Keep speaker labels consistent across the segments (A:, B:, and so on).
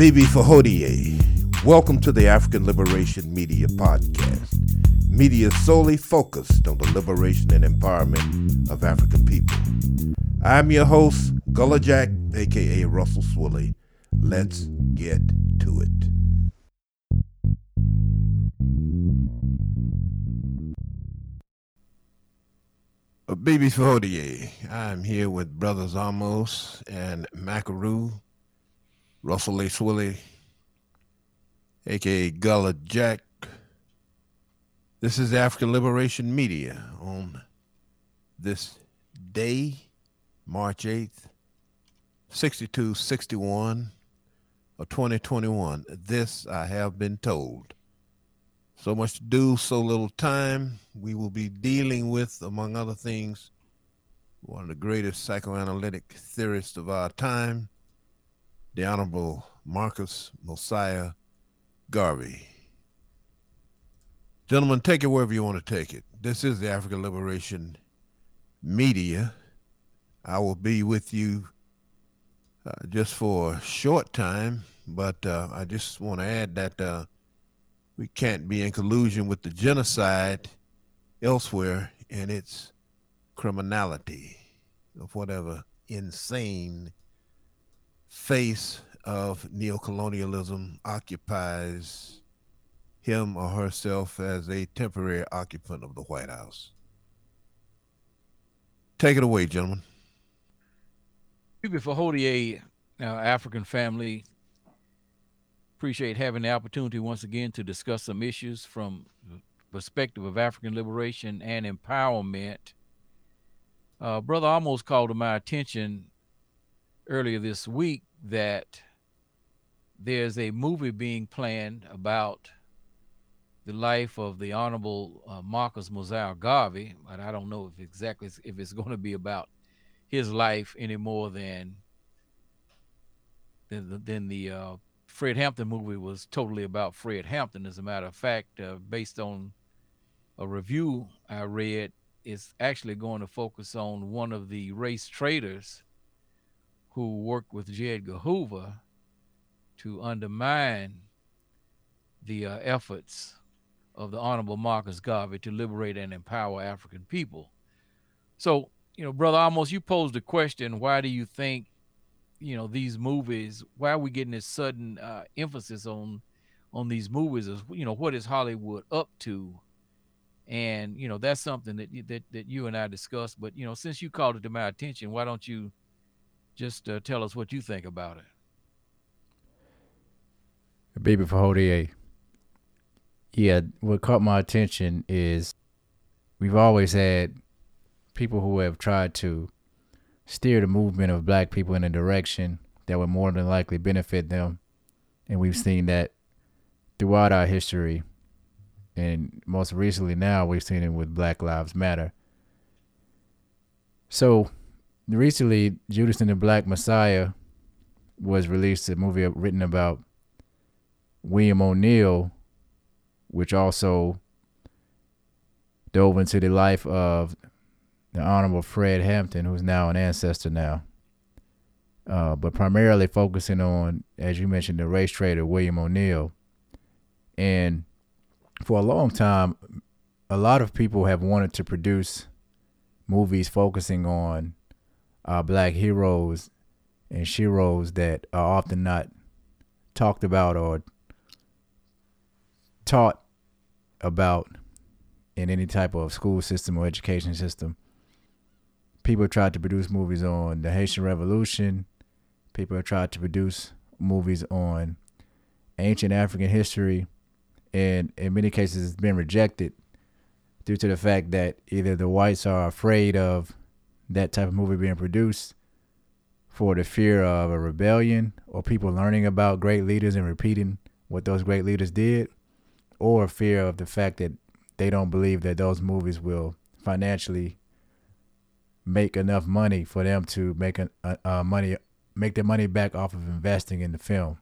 A: Bibi Fahodie. Welcome to the African Liberation Media Podcast. Media solely focused on the liberation and empowerment of African people. I'm your host, Gullah Jack, aka Russell Swilly. Let's get to it. Bibi Fahodie. I'm here with Brothers Amos and Macaru, Russell A. Swilly, aka Gullah Jack. This is African Liberation Media on this day, March 8th, 6261 of 2021. This I have been told. So much to do, so little time. We will be dealing with, among other things, one of the greatest psychoanalytic theorists of our time, the Honorable Marcus Mosiah Garvey. Gentlemen, take it wherever you want to take it. This is the African Liberation Media. I will be with you uh, just for a short time, but uh, I just want to add that uh, we can't be in collusion with the genocide elsewhere and its criminality of whatever insane face of neocolonialism occupies him or herself as a temporary occupant of the White House. Take it away, gentlemen.
B: For Hodier, our African family, appreciate having the opportunity once again to discuss some issues from the perspective of African liberation and empowerment. Uh, Brother Amos called to my attention earlier this week that there's a movie being planned about the life of the Honorable uh, Marcus Mosiah Garvey, but I don't know if exactly if it's going to be about his life any more than than the, than the uh, Fred Hampton movie was totally about Fred Hampton. As a matter of fact, uh, based on a review I read, it's actually going to focus on one of the race traitors who worked with J. Edgar Hoover to undermine the uh, efforts of the Honorable Marcus Garvey to liberate and empower African people. So, you know, Brother Amos, you posed the question why do you think you know these movies why are we getting this sudden uh, emphasis on on these movies is you know what is hollywood up to and you know that's something that that, that you and i discussed but you know since you called it to my attention why don't you just uh, tell us what you think about it
C: Bibi Fahodie. Yeah, what caught my attention is we've always had people who have tried to steer the movement of black people in a direction that would more than likely benefit them. And we've seen that throughout our history. And most recently now we've seen it with Black Lives Matter. So recently Judas and the Black Messiah was released a movie written about William O'Neal, which also dove into the life of the Honorable Fred Hampton, who's now an ancestor now. Uh, but primarily focusing on, as you mentioned, the race traitor William O'Neal. And for a long time, a lot of people have wanted to produce movies focusing on uh, black heroes and sheroes that are often not talked about or taught about in any type of school system or education system people tried to produce movies on the Haitian Revolution. People have tried to produce movies on ancient African history, and in many cases, it's been rejected due to the fact that either the whites are afraid of that type of movie being produced for the fear of a rebellion or people learning about great leaders and repeating what those great leaders did, or fear of the fact that they don't believe that those movies will financially make enough money for them to make a, money make their money back off of investing in the film.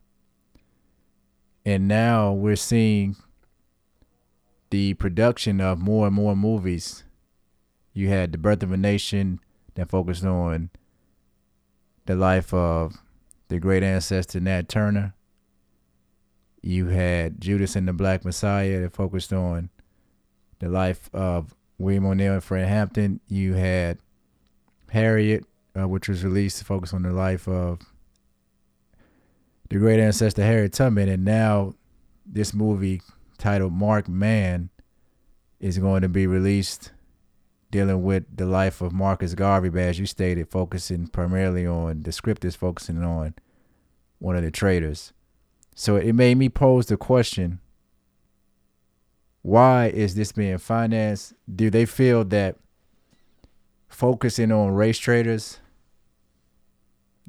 C: And now we're seeing the production of more and more movies. You had The Birth of a Nation that focused on the life of the great ancestor Nat Turner. You had Judas and the Black Messiah that focused on the life of William O'Neal and Fred Hampton. You had Harriet, uh, which was released, to focus on the life of the great ancestor Harriet Tubman, and now this movie titled Mark Man is going to be released dealing with the life of Marcus Garvey, but as you stated, focusing primarily on the script is focusing on one of the traitors. So it made me pose the question why is this being financed? Do they feel that focusing on race traitors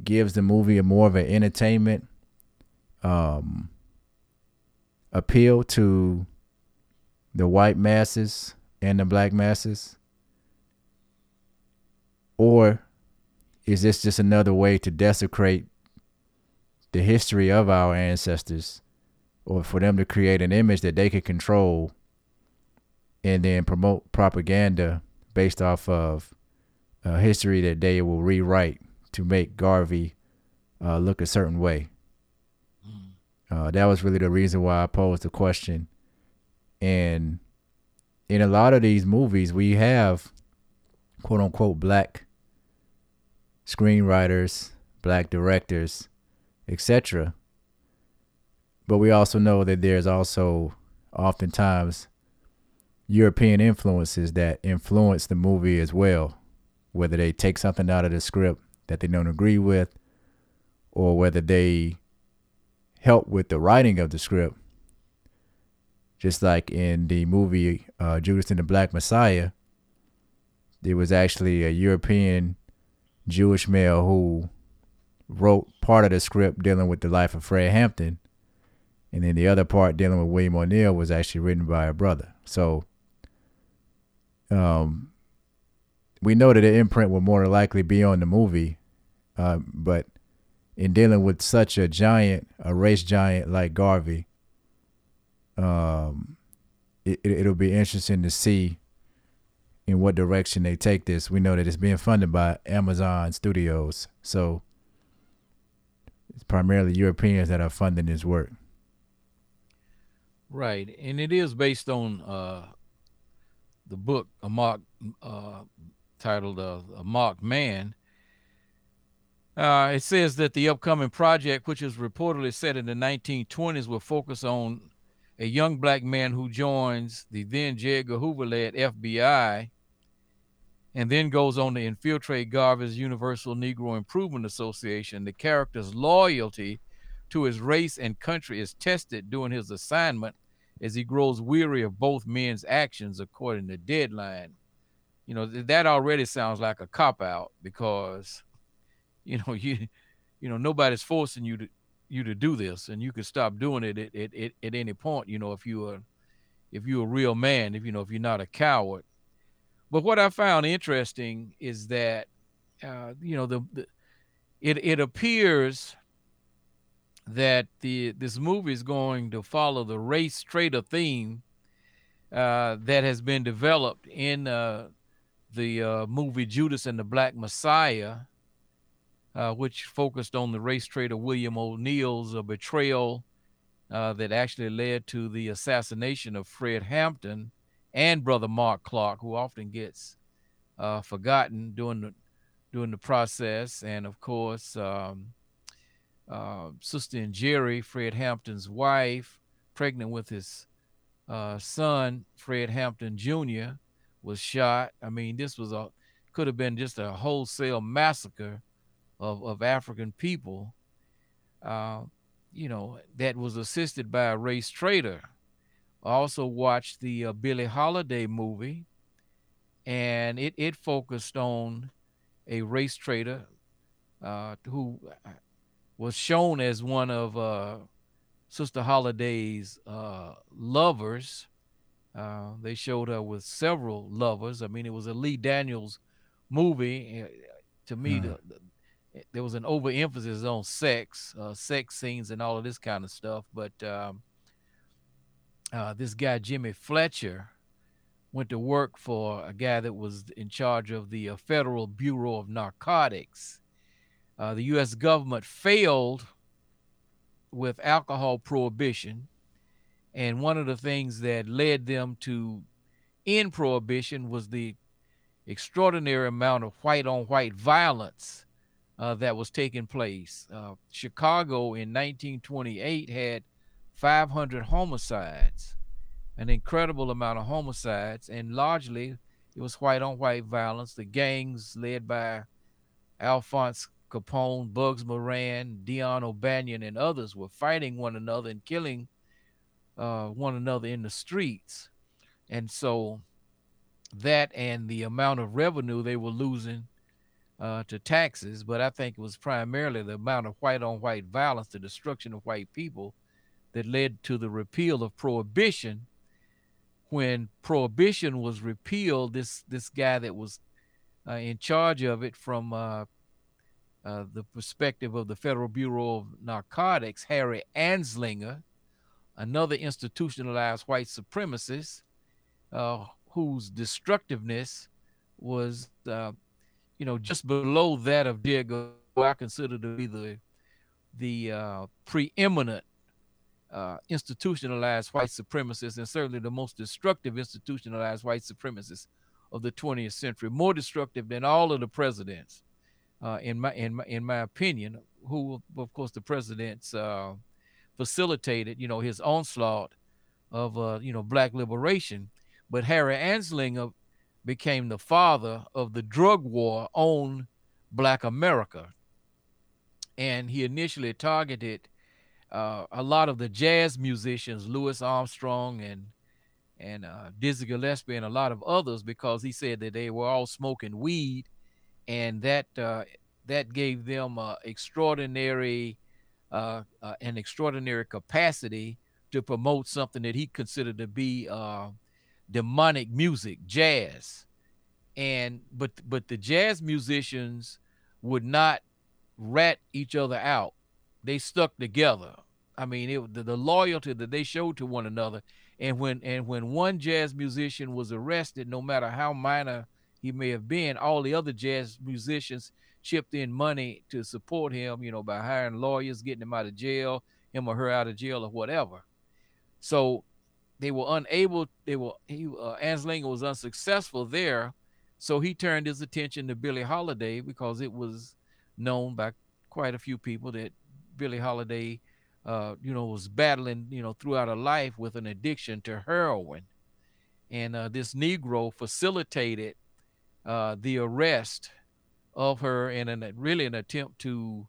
C: gives the movie a more of an entertainment um, appeal to the white masses and the black masses? Or is this just another way to desecrate the history of our ancestors or for them to create an image that they can control and then promote propaganda based off of a history that they will rewrite to make Garvey uh, look a certain way? Uh, that was really the reason why I posed the question. And in a lot of these movies, we have quote unquote black screenwriters, black directors, etc. But we also know that there's also oftentimes European influences that influence the movie as well, whether they take something out of the script that they don't agree with, or whether they help with the writing of the script. Just like in the movie uh, Judas and the Black Messiah, there was actually a European Jewish male who wrote part of the script dealing with the life of Fred Hampton, and then the other part dealing with William O'Neal was actually written by a brother. So, um, we know that the imprint will more likely be on the movie, uh, but in dealing with such a giant, a race giant like Garvey, um, it, it'll be interesting to see in what direction they take this. We know that it's being funded by Amazon Studios, so it's primarily Europeans that are funding this work.
B: Right, and it is based on uh, the book, a mark uh, titled uh, "A Marked Man," Uh, it says that the upcoming project, which is reportedly set in the 1920s, will focus on a young black man who joins the then J. Edgar Hoover led FBI and then goes on to infiltrate Garvey's Universal Negro Improvement Association. The character's loyalty to his race and country is tested during his assignment as he grows weary of both men's actions, according to Deadline. You know, that already sounds like a cop out because you know you you know nobody's forcing you to you to do this and you can stop doing it at, at, at, any point you know if you are if you're a real man if you know if you're not a coward but what i found interesting is that uh, you know the, the it it appears that the this movie is going to follow the race traitor theme uh, that has been developed in uh, the uh, movie Judas and the Black Messiah, uh, which focused on the race traitor William O'Neal's uh, betrayal uh, that actually led to the assassination of Fred Hampton and brother Mark Clark, who often gets uh, forgotten during the during the process, and of course, um, uh, Sister Njeri, Fred Hampton's wife, pregnant with his uh, son, Fred Hampton Jr., was shot. I mean, this was a could have been just a wholesale massacre of, of African people, uh, you know, that was assisted by a race traitor. I also watched the uh, Billie Holiday movie, and it, it focused on a race traitor uh, who uh, was shown as one of uh, Sister Holiday's uh, lovers. Uh, they showed her with several lovers. I mean, it was a Lee Daniels movie. To me, the, Eh, there was an overemphasis on sex, uh, sex scenes, and all of this kind of stuff. But um, uh, this guy Jimmy Fletcher went to work for a guy that was in charge of the uh, Federal Bureau of Narcotics. Uh, the U.S. government failed with alcohol prohibition, and one of the things that led them to end prohibition was the extraordinary amount of white on white violence uh, that was taking place. Uh, Chicago in 1928 had 500 homicides, an incredible amount of homicides, and largely it was white on white violence. The gangs led by Alphonse Capone, Bugs Moran, Dion O'Banion, and others were fighting one another and killing uh, one another in the streets. And so that and the amount of revenue they were losing uh, to taxes, but I think it was primarily the amount of white on white violence, the destruction of white people that led to the repeal of prohibition. When prohibition was repealed, this this guy that was uh, in charge of it from uh, uh, the perspective of the Federal Bureau of Narcotics, Harry Anslinger, another institutionalized white supremacist, uh, whose destructiveness was, uh, you know, just below that of Diego, I consider to be the the uh, preeminent uh, institutionalized white supremacists and certainly the most destructive institutionalized white supremacists of the 20th century, more destructive than all of the presidents, uh, in my in my in my opinion. Who, of course, the presidents uh, facilitated, you know, his onslaught of uh, you know black liberation. But Harry Anslinger became the father of the drug war on Black America. And he initially targeted uh, a lot of the jazz musicians, Louis Armstrong and and uh, Dizzy Gillespie and a lot of others, because he said that they were all smoking weed, and that uh, that gave them uh, extraordinary uh, uh, an extraordinary capacity to promote something that he considered to be uh, demonic music, jazz. And but but the jazz musicians would not rat each other out. They stuck together. I mean, it the, the loyalty that they showed to one another. And when and when one jazz musician was arrested, no matter how minor he may have been, all the other jazz musicians chipped in money to support him, you know, by hiring lawyers, getting him out of jail, him or her out of jail or whatever. So they were unable, they were, he, uh, Anslinger was unsuccessful there. So he turned his attention to Billie Holiday because it was known by quite a few people that Billie Holiday, uh, you know, was battling, you know, throughout her life with an addiction to heroin. And uh, this Negro facilitated uh, the arrest of her in an really an attempt to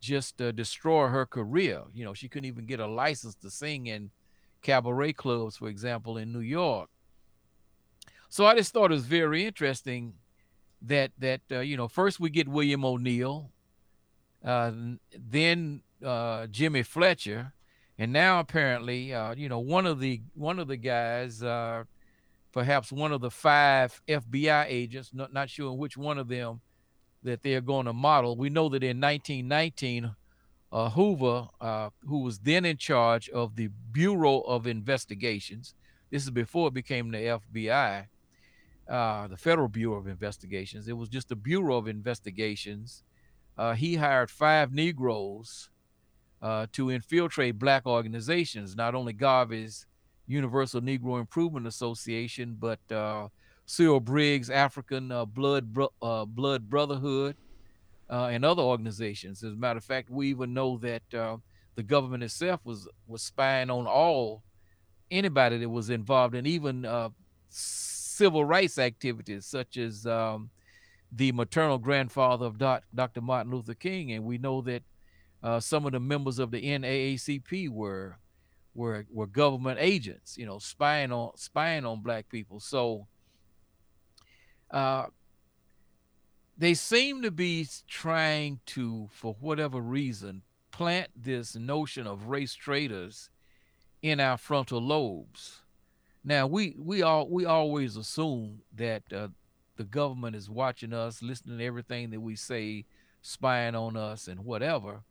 B: just uh, destroy her career. You know, she couldn't even get a license to sing in cabaret clubs, for example, in New York. So I just thought it was very interesting that that uh, you know first we get William O'Neal, uh, then uh, Jimmy Fletcher, and now apparently uh, you know one of the one of the guys, uh, perhaps one of the five FBI agents, not not sure which one of them that they're going to model. We know that in 1919, uh, Hoover, uh, who was then in charge of the Bureau of Investigations, this is before it became the FBI, uh, the Federal Bureau of Investigations. It was just the Bureau of Investigations. Uh, he hired five Negroes uh, to infiltrate black organizations, not only Garvey's Universal Negro Improvement Association, but uh, Cyril Briggs African uh, Blood Bro- uh, Blood Brotherhood, uh, and other organizations. As a matter of fact, we even know that uh, the government itself was was spying on all anybody that was involved in even civil rights activities, such as um, the maternal grandfather of Dr. Martin Luther King, and we know that uh, some of the members of the NAACP were were were government agents, you know, spying on spying on black people. So uh, they seem to be trying to, for whatever reason, plant this notion of race traitors in our frontal lobes. Now we we all we always assume that uh, the government is watching us, listening to everything that we say, spying on us, and whatever.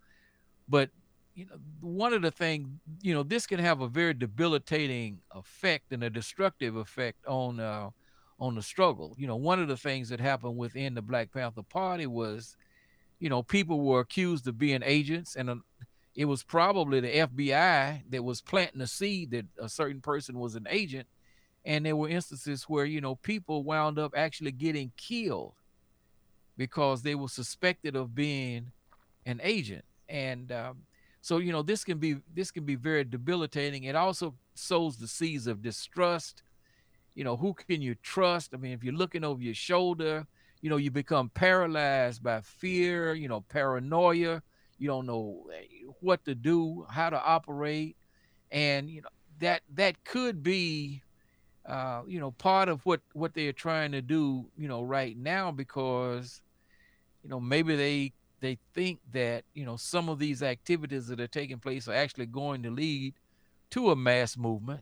B: But you know, one of the things you know, this can have a very debilitating effect and a destructive effect on uh, on the struggle. You know, one of the things that happened within the Black Panther Party was, you know, people were accused of being agents, and uh, it was probably the FBI that was planting a seed that a certain person was an agent. And there were instances where, you know, people wound up actually getting killed because they were suspected of being an agent. And um, so, you know, this can be this can be very debilitating. It also sows the seeds of distrust. You know, who can you trust? I mean, if you're looking over your shoulder, you know, you become paralyzed by fear, you know, paranoia you don't know eh, what to do, how to operate, and you know that that could be, uh, you know, part of what what they're trying to do, you know, right now because, you know, maybe they they think that you know some of these activities that are taking place are actually going to lead to a mass movement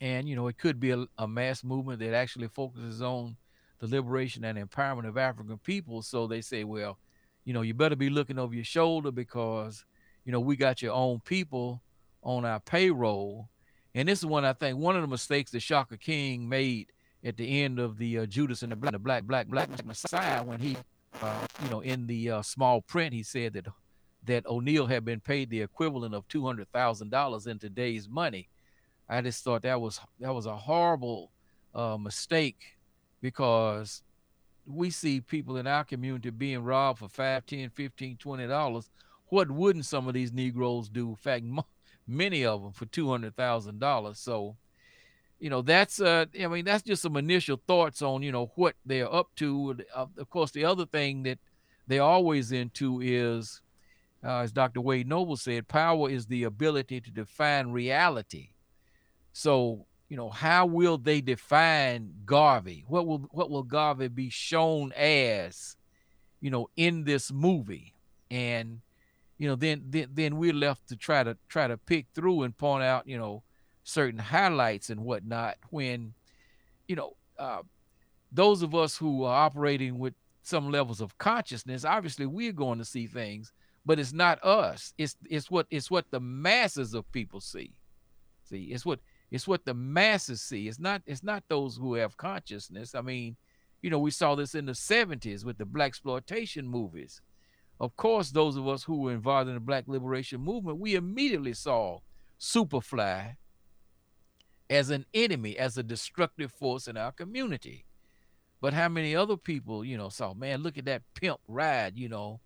B: and you know it could be a, a, mass movement that actually focuses on the liberation and empowerment of african people so they say well you know, you better be looking over your shoulder because, you know, we got your own people on our payroll. And this is one I think one of the mistakes that Shaka King made at the end of the uh, Judas and the Black, Black, Black, Black Messiah when he, uh, you know, in the uh, small print, he said that that O'Neal had been paid the equivalent of two hundred thousand dollars in today's money. I just thought that was that was a horrible uh, mistake because we see people in our community being robbed for 5 10 15 20 dollars. What wouldn't some of these negroes do? In fact many of them for $200000 so you know that's uh i mean that's just some initial thoughts on you know what they're up to of course the other thing that they're always into is uh, as dr wade noble said power is the ability to define reality so you know, how will they define Garvey? What will what will Garvey be shown as, you know, in this movie? And you know, then then then we're left to try to try to pick through and point out, you know, certain highlights and whatnot. When, you know, uh, those of us who are operating with some levels of consciousness, obviously we're going to see things, but it's not us. It's it's what it's what the masses of people see. See, it's what it's what the masses see. It's not it's not those who have consciousness. I mean, you know, we saw this in the 70s with the black exploitation movies. Of course, those of us who were involved in the black liberation movement, we immediately saw Superfly as an enemy, as a destructive force in our community. But how many other people, you know, saw, man, look at that pimp ride, you know,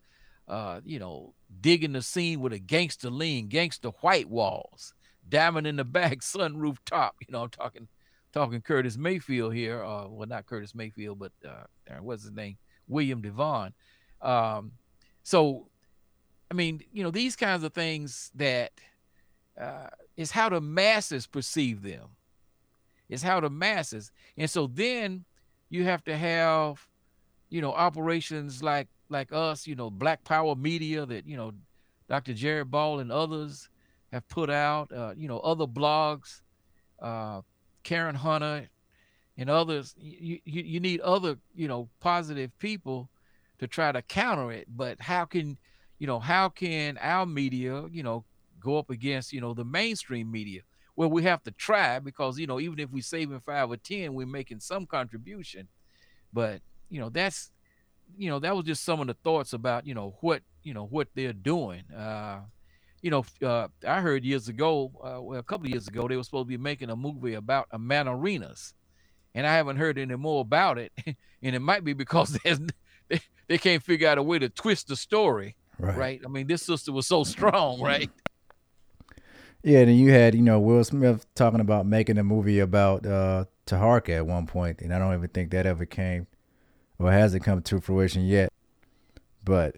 B: uh, you know, digging the scene with a gangster lean, gangster white walls diamond in the back, sunroof top. You know, I'm talking talking Curtis Mayfield here. Uh, well, not Curtis Mayfield, but uh, what's his name? William DeVaughn. Um, so, I mean, you know, these kinds of things that uh, is how the masses perceive them. Is how the masses, and so then you have to have, you know, operations like like us, you know, Black Power Media that you know, Dr. Jared Ball and others have put out, uh, you know, other blogs, uh, Karen Hunter and others. You, you, you need other, you know, positive people to try to counter it. But how can, you know, how can our media, you know, go up against, you know, the mainstream media? Well, we have to try because, you know, even if we're saving five or 10, we're making some contribution. But, you know, that's, you know, that was just some of the thoughts about, you know, what, you know, what they're doing. Uh, you know, uh, I heard years ago, uh, well, a couple of years ago, they were supposed to be making a movie about a man Arenas, and I haven't heard any more about it. and it might be because they, they can't figure out a way to twist the story, right. right? I mean, this sister was so strong, right?
C: Yeah, and you had you know Will Smith talking about making a movie about uh, Taharka at one point, and I don't even think that ever came or hasn't come to fruition yet. But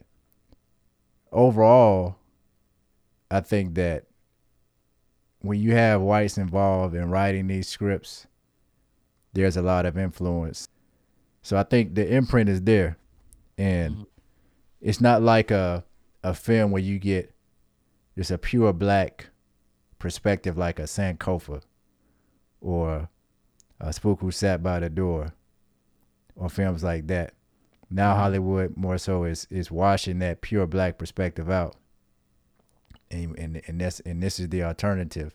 C: overall, I think that when you have whites involved in writing these scripts, there's a lot of influence. So I think the imprint is there. And mm-hmm. it's not like a a film where you get just a pure black perspective like a Sankofa or a Spook Who Sat by the Door or films like that. Now. Hollywood more so is is washing that pure black perspective out and and and that's and this is the alternative.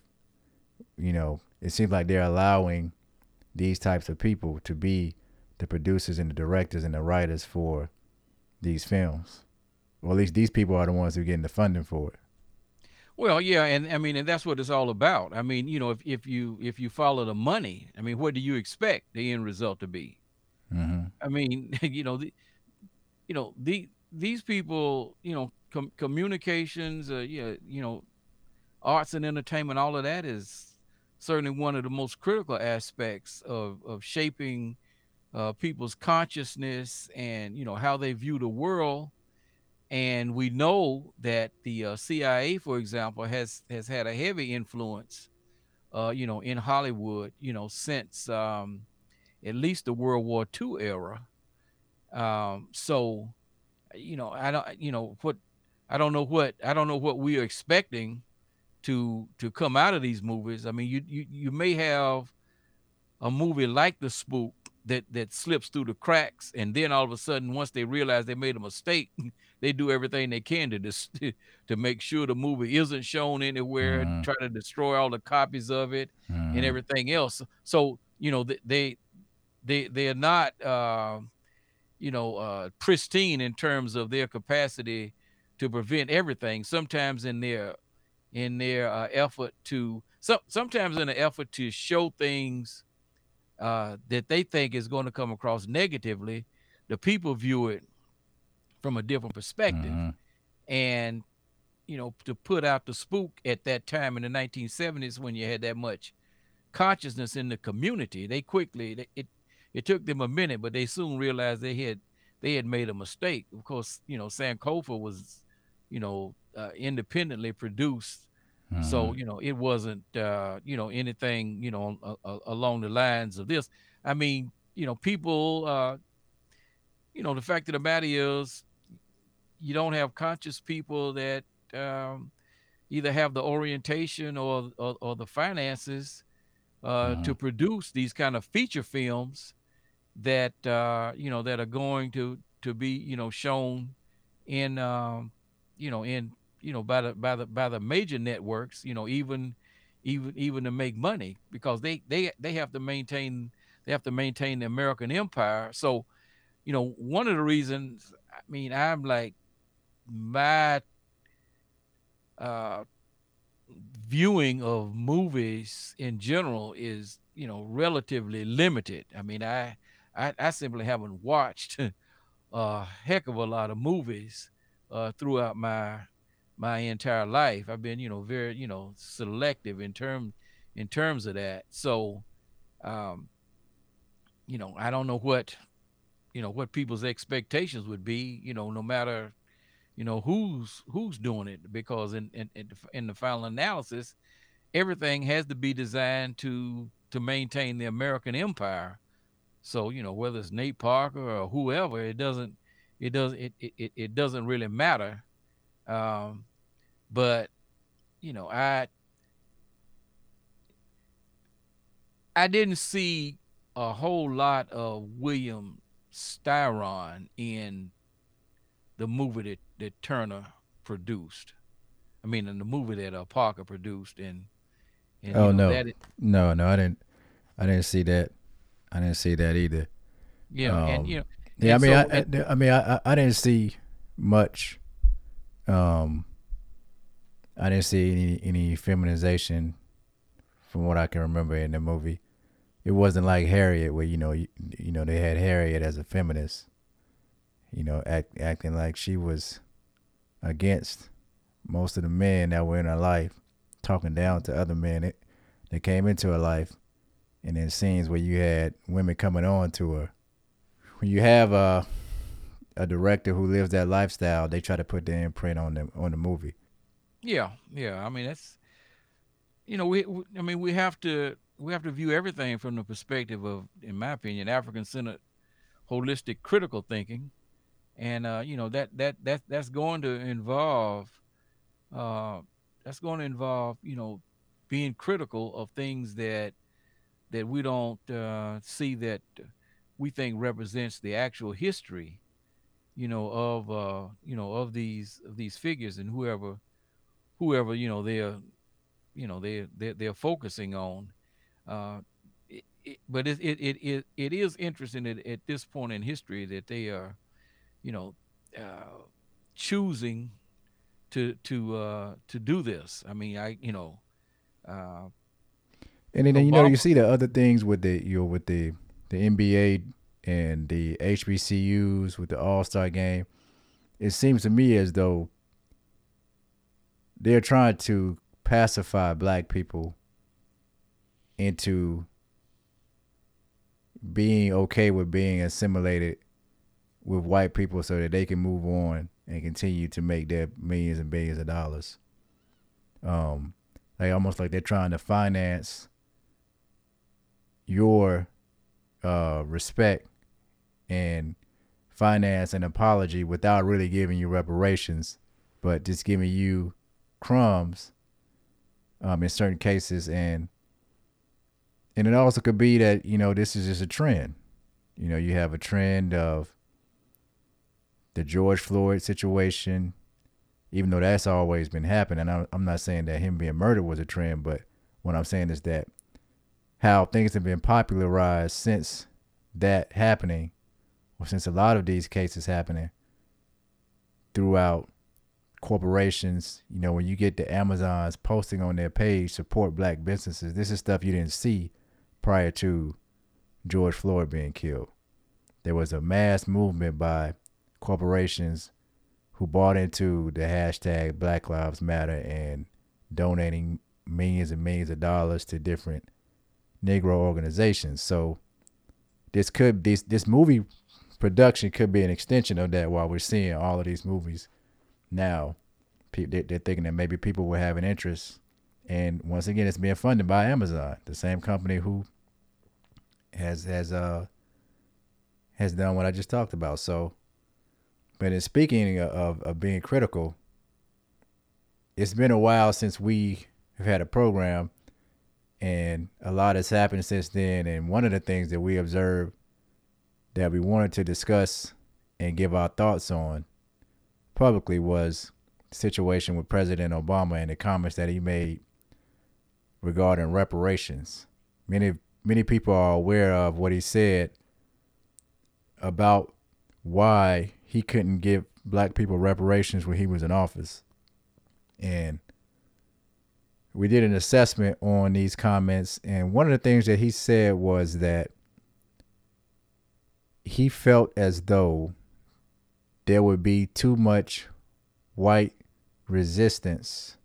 C: You know, it seems like they're allowing these types of people to be the producers and the directors and the writers for these films. Or at least these people are the ones who are getting the funding for it.
B: Well, yeah, and I mean, and that's what it's all about. I mean, you know, if if you if you follow the money, I mean, what do you expect the end result to be?
C: hmm
B: I mean, you know, the, you know, the these people, you know, com- communications, uh, yeah, you know, arts and entertainment, all of that is certainly one of the most critical aspects of of shaping uh, people's consciousness and you know how they view the world. And we know that the uh, CIA, for example, has has had a heavy influence, uh, you know, in Hollywood, you know, since um, at least the World War II era. Um, so, you know, I don't, you know, what I don't know what I don't know what we are expecting to to come out of these movies. I mean, you you you may have a movie like The Spook that that slips through the cracks, and then all of a sudden, once they realize they made a mistake, they do everything they can to dis- to make sure the movie isn't shown anywhere,
C: hmm
B: try to destroy all the copies of it and
C: hmm
B: everything else. So you know they they they are not uh, you know uh, pristine in terms of their capacity to prevent everything. Sometimes in their in their uh, effort to some sometimes in an effort to show things uh, that they think is going to come across negatively, the people view it from a different perspective.
C: hmm
B: And you know, to put out the spook at that time in the 1970s when you had that much consciousness in the community, they quickly they- it it took them a minute, but they soon realized they had they had made a mistake. Of course, you know, Sankofa was, you know, uh, independently produced,
C: hmm
B: so you know it wasn't uh, you know anything you know a, a, along the lines of this. I mean, you know, people, uh, you know, the fact of the matter is, you don't have conscious people that um, either have the orientation or or, or the finances uh,
C: hmm
B: to produce these kind of feature films that uh, you know that are going to to be you know shown in um, you know in you know by the by the by the major networks you know even even even to make money because they they they have to maintain they have to maintain the American empire. So you know one of the reasons I mean I'm like my uh viewing of movies in general is you know relatively limited. I mean i i, I simply haven't watched a heck of a lot of movies uh throughout my my entire life. I've been you know very you know selective in term in terms of that. So um you know i don't know what you know what people's expectations would be you know no matter you know who's who's doing it? Because in in, in the in the final analysis everything has to be designed to to maintain the american empire. So you know whether it's nate parker or whoever it doesn't it does it it, it it doesn't really matter. Um but you know i i didn't see a whole lot of william styron in the movie that, that turner produced i mean in the movie that uh, parker produced and and you
C: Oh
B: know
C: no,
B: that
C: no, no. I didn't. I didn't see that. I didn't see that either.
B: you know and
C: Um,
B: you know
C: yeah, I mean,
B: so
C: I,
B: and,
C: I, mean, I, I I didn't see much. Um, I didn't see any any feminization from what I can remember in the movie. It wasn't like Harriet, where you know, you, you know, they had Harriet as a feminist, you know, act, acting like she was against most of the men that were in her life, talking down to other men that, that came into her life, and then scenes where you had women coming on to her. When you have a a director who lives that lifestyle, they try to put their imprint on the on the movie.
B: yeah yeah i mean that's you know we, we i mean we have to we have to view everything from the perspective of in my opinion african centered holistic critical thinking and uh you know that that that that's going to involve uh that's going to involve you know being critical of things that that we don't uh see that we think represents the actual history you know of uh you know of these of these figures and whoever whoever you know they're you know they they're, they're focusing on. Uh it, it, but it, it it it it is interesting at, at this point in history that they are you know uh choosing to to uh to do this. I mean, I you know, uh,
C: And then you know you see the other things with the you know with the the NBA and the HBCUs with the All Star game. It seems to me as though they're trying to pacify black people into being okay with being assimilated with white people so that they can move on and continue to make their millions and billions of dollars. Um, like almost like they're trying to finance your uh, respect and finance an apology without really giving you reparations, but just giving you crumbs um, in certain cases. And and it also could be that you know this is just a trend. You know, you have a trend of the George Floyd situation, even though that's always been happening. I'm, I'm not saying that him being murdered was a trend, but what I'm saying is that how things have been popularized since that happening, or since a lot of these cases happening throughout corporations. You know, when you get the Amazons posting on their page support black businesses, this is stuff you didn't see prior to George Floyd being killed. There was a mass movement by corporations who bought into the hashtag Black Lives Matter and donating millions and millions of dollars to different Negro organizations. So this could this this movie production could be an extension of that. While we're seeing all of these movies now, they're thinking that maybe people will have an interest. And once again, it's being funded by Amazon, the same company who has has uh has done what I just talked about. So, but in speaking of of being critical, it's been a while since we have had a program and a lot has happened since then. And one of the things that we observed that we wanted to discuss and give our thoughts on publicly was the situation with President Obama and the comments that he made regarding reparations. Many many people are aware of what he said about why he couldn't give black people reparations when he was in office. And we did an assessment on these comments and one of the things that he said was that he felt as though there would be too much white resistance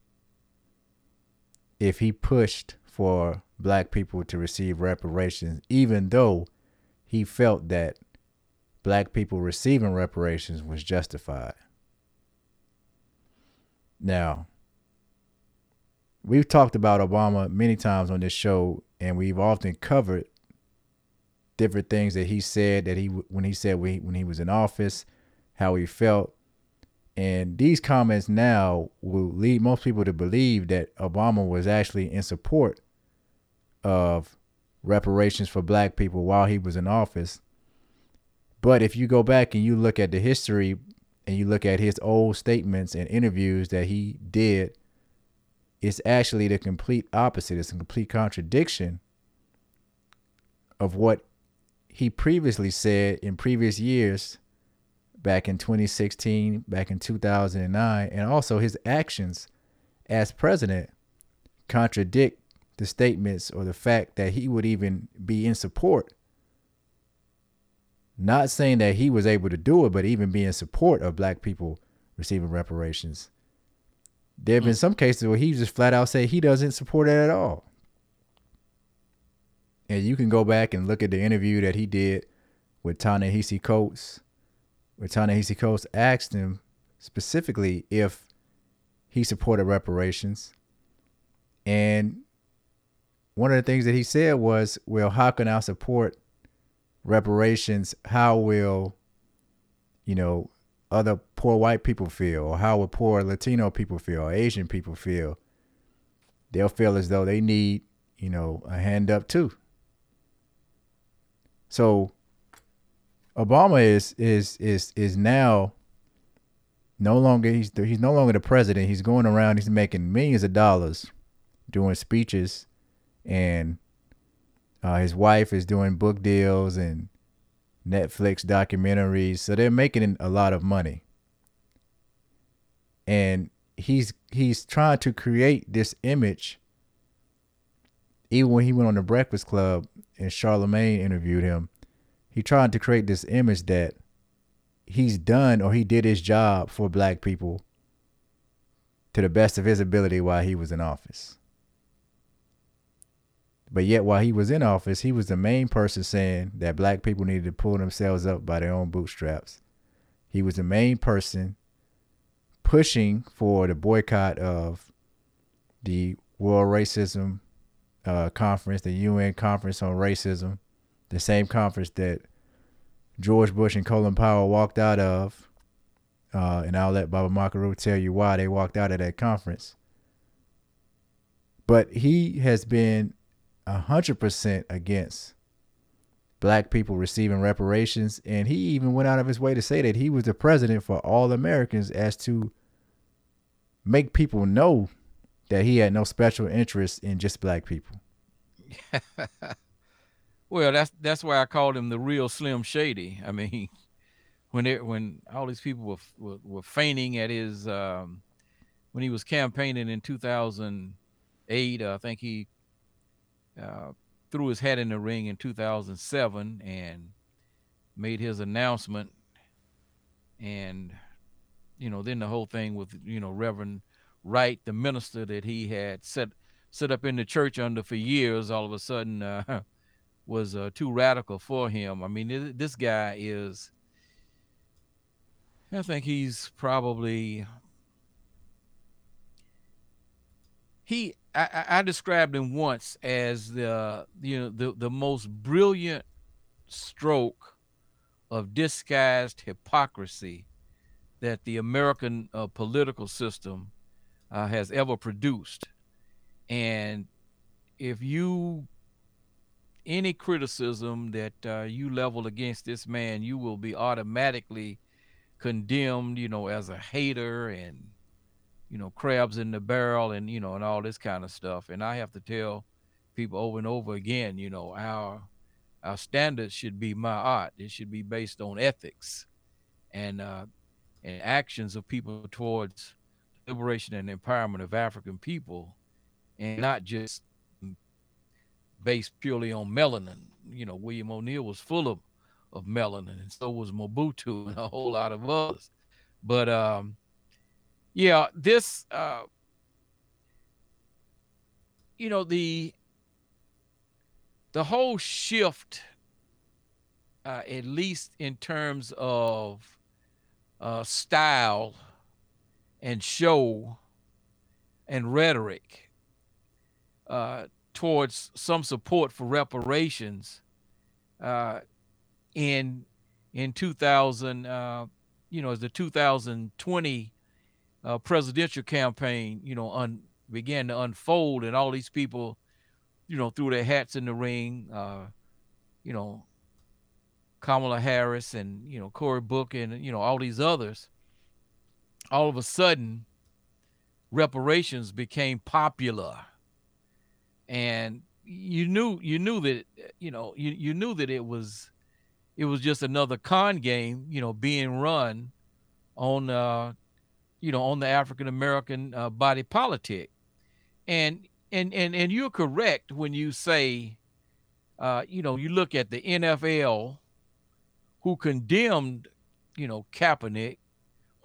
C: if he pushed for black people to receive reparations even though he felt that black people receiving reparations was justified now we've talked about Obama many times on this show, and we've often covered different things that he said that he when he said he, when he was in office, how he felt, and these comments now will lead most people to believe that Obama was actually in support of reparations for black people while he was in office. But if you go back and you look at the history and you look at his old statements and interviews that he did it's actually the complete opposite. It's a complete contradiction of what he previously said in previous years, back in 2016, back in 2009, and also his actions as president contradict the statements or the fact that he would even be in support. Not saying that he was able to do it, but even be in support of black people receiving reparations. There have been mm. some cases where he just flat out say he doesn't support it at all. And you can go back and look at the interview that he did with Ta-Nehisi Coates, where Ta-Nehisi Coates asked him specifically if he supported reparations. And one of the things that he said was, well, how can I support reparations? How will, you know, other poor white people feel, or how will poor Latino people feel, or Asian people feel? They'll feel as though they need, you know, a hand up too. So Obama is is is is now no longer he's he's no longer the president. He's going around. He's making millions of dollars doing speeches, and uh, his wife is doing book deals and Netflix documentaries. So they're making a lot of money. And he's he's trying to create this image. Even when he went on the Breakfast Club and Charlemagne interviewed him, he tried to create this image that he's done or he did his job for black people to the best of his ability while he was in office. But yet, while he was in office, he was the main person saying that black people needed to pull themselves up by their own bootstraps. He was the main person pushing for the boycott of the World Racism uh, Conference, the UN Conference on Racism, the same conference that George Bush and Colin Powell walked out of. Uh, and I'll let Baba Makaru tell you why they walked out of that conference. But he has been 100% against black people receiving reparations. And he even went out of his way to say that he was the president for all Americans as to make people know that he had no special interest in just black people.
B: well, that's that's why I called him the real Slim Shady. I mean, when it when all these people were were, were feigning at his um, when he was campaigning in 2008, uh, I think he uh, threw his hat in the ring in 2007 and made his announcement. And, you know, then the whole thing with, you know, Reverend Wright, the minister that he had set set up in the church under for years, all of a sudden uh, was uh, too radical for him. I mean, this guy is, I think he's probably he I, I described him once as the you know the, the most brilliant stroke of disguised hypocrisy that the American uh, political system uh, has ever produced. And if you any criticism that uh, you level against this man, you will be automatically condemned, you know, as a hater and you know, crabs in the barrel and, you know, and all this kind of stuff. And I have to tell people over and over again, you know, our our standards should be my art. It should be based on ethics and uh, and actions of people towards liberation and empowerment of African people, and not just based purely on melanin. You know, William O'Neal was full of of melanin, and so was Mobutu and a whole lot of others. But um, yeah, this uh you know the the whole shift uh, at least in terms of uh, style and show and rhetoric uh, towards some support for reparations uh, in in 2000 uh, you know as the 2020 uh, presidential campaign, you know, un, began to unfold, and all these people, you know, threw their hats in the ring. Uh, you know, Kamala Harris and you know Cory Booker and you know all these others. All of a sudden, reparations became popular, and you knew you knew that you know you, you knew that it was it was just another con game, you know, being run on uh, you know, on the African American uh, body politic. And and and and you're correct when you say, uh, you know, you look at the NFL, who condemned, you know, Kaepernick,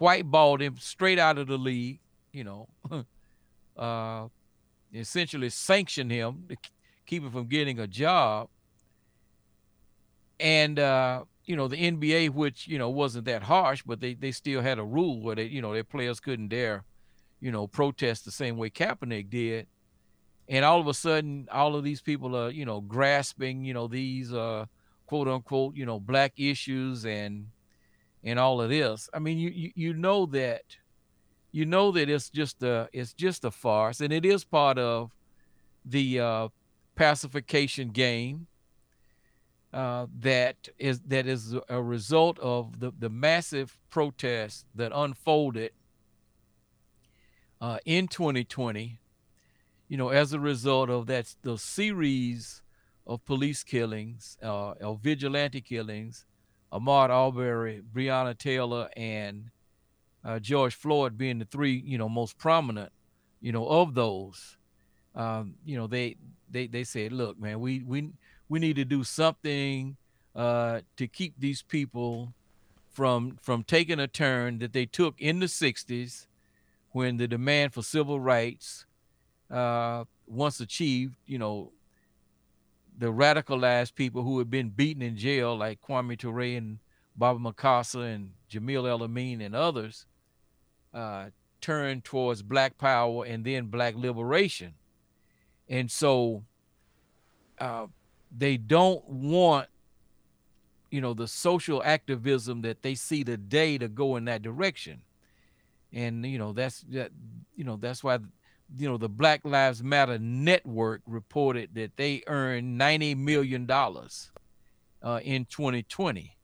B: whiteballed him straight out of the league, you know, uh, essentially sanctioned him to keep him from getting a job. And uh, you know, the NBA, which, you know, wasn't that harsh, but they, they still had a rule where they, you know, their players couldn't dare, you know, protest the same way Kaepernick did. And all of a sudden, all of these people are, you know, grasping, you know, these uh, quote unquote, you know, black issues and and all of this. I mean, you you, you know that you know that it's just a it's just a farce, and it is part of the uh, pacification game uh, that is that is a result of the, the massive protests that unfolded uh, in 2020 you know as a result of that the series of police killings uh, of vigilante killings ahmaud arbery breonna taylor and uh, George Floyd being the three, you know, most prominent, you know, of those. Um, you know, they they they said, look, man, we we we need to do something uh, to keep these people from from taking a turn that they took in the '60s when the demand for civil rights, uh, once achieved, you know, the radicalized people who had been beaten in jail, like Kwame Ture and Baba Mukasa and Jamil Al-Amin and others, uh, turned towards Black Power and then Black Liberation. And so uh, they don't want, you know, the social activism that they see today to go in that direction. And you know that's that. You know that's why you know the Black Lives Matter network reported that they earned 90 million dollars uh, in 2020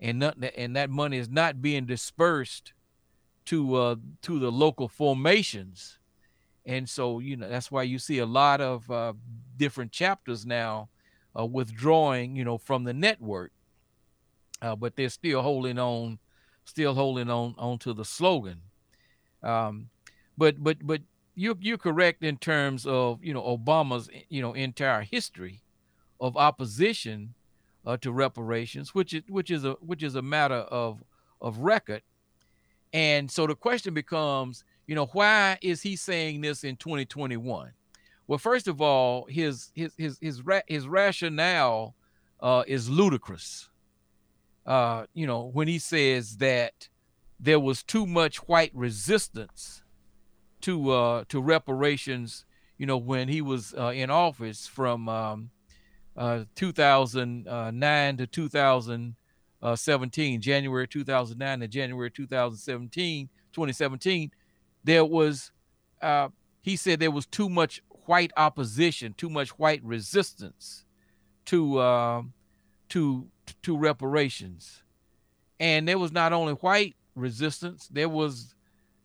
B: and not, and that money is not being dispersed to uh, to the local formations and so you know that's why you see a lot of uh, different chapters now uh, withdrawing you know from the network uh, but they're still holding on still holding on on to the slogan um, but but but you're you're correct in terms of you know Obama's you know entire history of opposition uh, to reparations, which is which is a which is a matter of of record. And so the question becomes, you know, why is he saying this in 2021? Well, first of all, his his his his ra- his rationale uh, is ludicrous. Uh, you know, when he says that there was too much white resistance to uh, to reparations, you know, when he was uh, in office from um, uh, 2009 to 2017, January 2009 to January 2017, 2017, there was, uh, he said there was too much white opposition, too much white resistance to uh, to to reparations, and there was not only white resistance, there was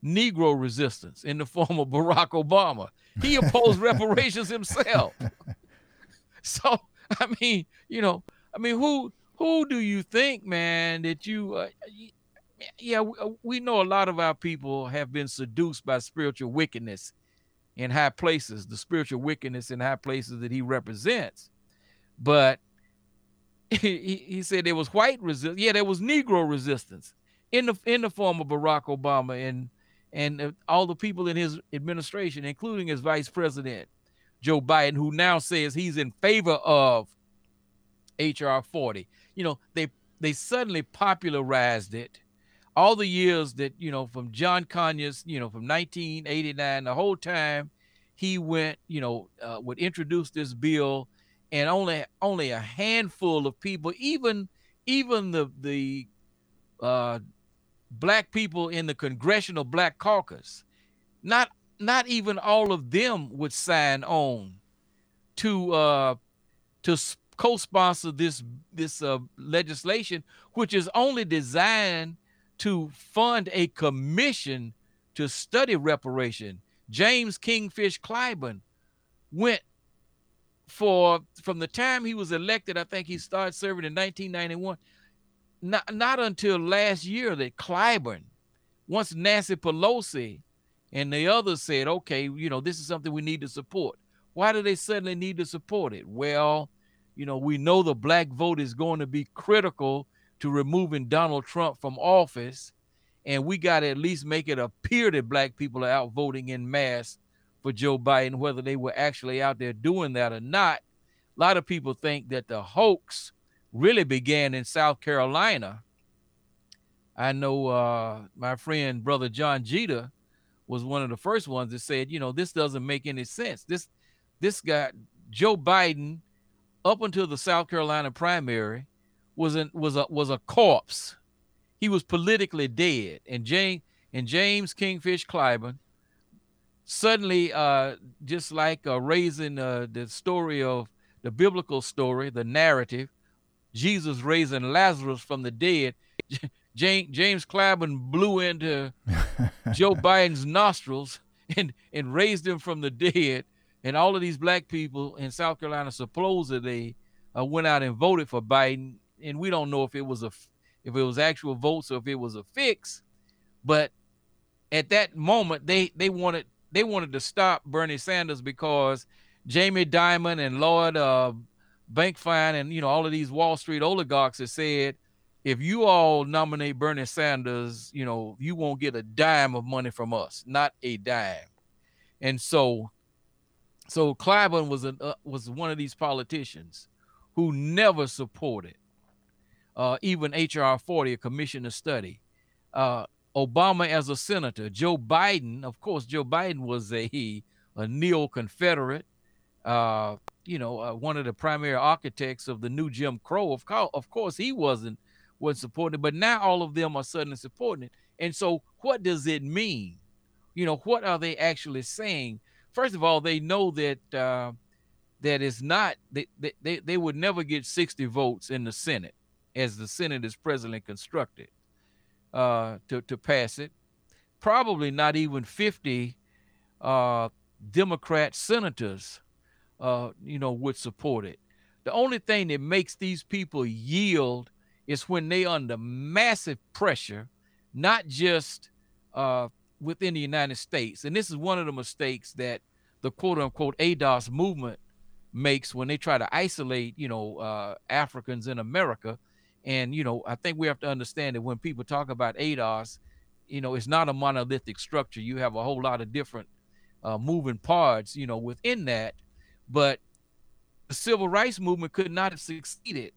B: Negro resistance in the form of Barack Obama. He opposed reparations himself. So I mean, you know, I mean, who who do you think, man, that you? Uh, yeah, uh, we know a lot of our people have been seduced by spiritual wickedness in high places, the spiritual wickedness in high places that he represents. But he, he said there was white resistance. Yeah, there was Negro resistance in the in the form of Barack Obama and and uh, all the people in his administration, including his vice president Joe Biden, who now says he's in favor of HR 40. You know, they they suddenly popularized it. All the years that, you know, from John Conyers, you know, from 1989, the whole time he went, you know, uh, would introduce this bill and only only a handful of people, even even the the uh, black people in the Congressional Black Caucus, not not even all of them would sign on to uh, to co-sponsor this this uh, legislation, which is only designed to fund a commission to study reparation. James Kingfish Clyburn went for from the time he was elected. I think he started serving in 1991. Not not until last year that Clyburn, once Nancy Pelosi and the others said, okay, you know, this is something we need to support. Why do they suddenly need to support it? Well, you know, we know the black vote is going to be critical to removing Donald Trump from office. And we got to at least make it appear that black people are out voting in mass for Joe Biden, whether they were actually out there doing that or not. A lot of people think that the hoax really began in South Carolina. I know uh, my friend, brother John Jeter, was one of the first ones that said, you know, this doesn't make any sense. This this guy, Joe Biden, up until the South Carolina primary, was an, was a was a corpse. He was politically dead. And James and James Kingfish Clyburn suddenly, uh, just like uh, raising uh, the story of the biblical story, the narrative, Jesus raising Lazarus from the dead. James, James Clyburn blew into Joe Biden's nostrils and, and raised him from the dead. And all of these black people in South Carolina supposedly uh, went out and voted for Biden. And we don't know if it was a if it was actual votes or if it was a fix. But at that moment they they wanted they wanted to stop Bernie Sanders because Jamie Dimon and Lloyd uh, Blankfein and you know all of these Wall Street oligarchs have said if you all nominate Bernie Sanders, you know, you won't get a dime of money from us, not a dime. And so, so Clyburn was a uh, was one of these politicians who never supported uh, even HR 40, a commission to study. Uh, Obama as a senator, Joe Biden, of course, Joe Biden was a a neo-Confederate, uh, you know, uh, one of the primary architects of the new Jim Crow. Of course, of course, he wasn't wasn't supporting it, but now all of them are suddenly supporting it. And so, what does it mean? You know, what are they actually saying? First of all, they know that uh, that is not they, they they would never get 60 votes in the Senate as the Senate is presently constructed uh, to to pass it. Probably not even 50 uh, Democrat senators, uh, you know, would support it. The only thing that makes these people yield is when they under massive pressure, not just uh, within the United States. And this is one of the mistakes that the quote unquote ADOS movement makes when they try to isolate, you know, uh, Africans in America. And, you know, I think we have to understand that when people talk about ADOS, you know, it's not a monolithic structure. You have a whole lot of different uh, moving parts, you know, within that. But the civil rights movement could not have succeeded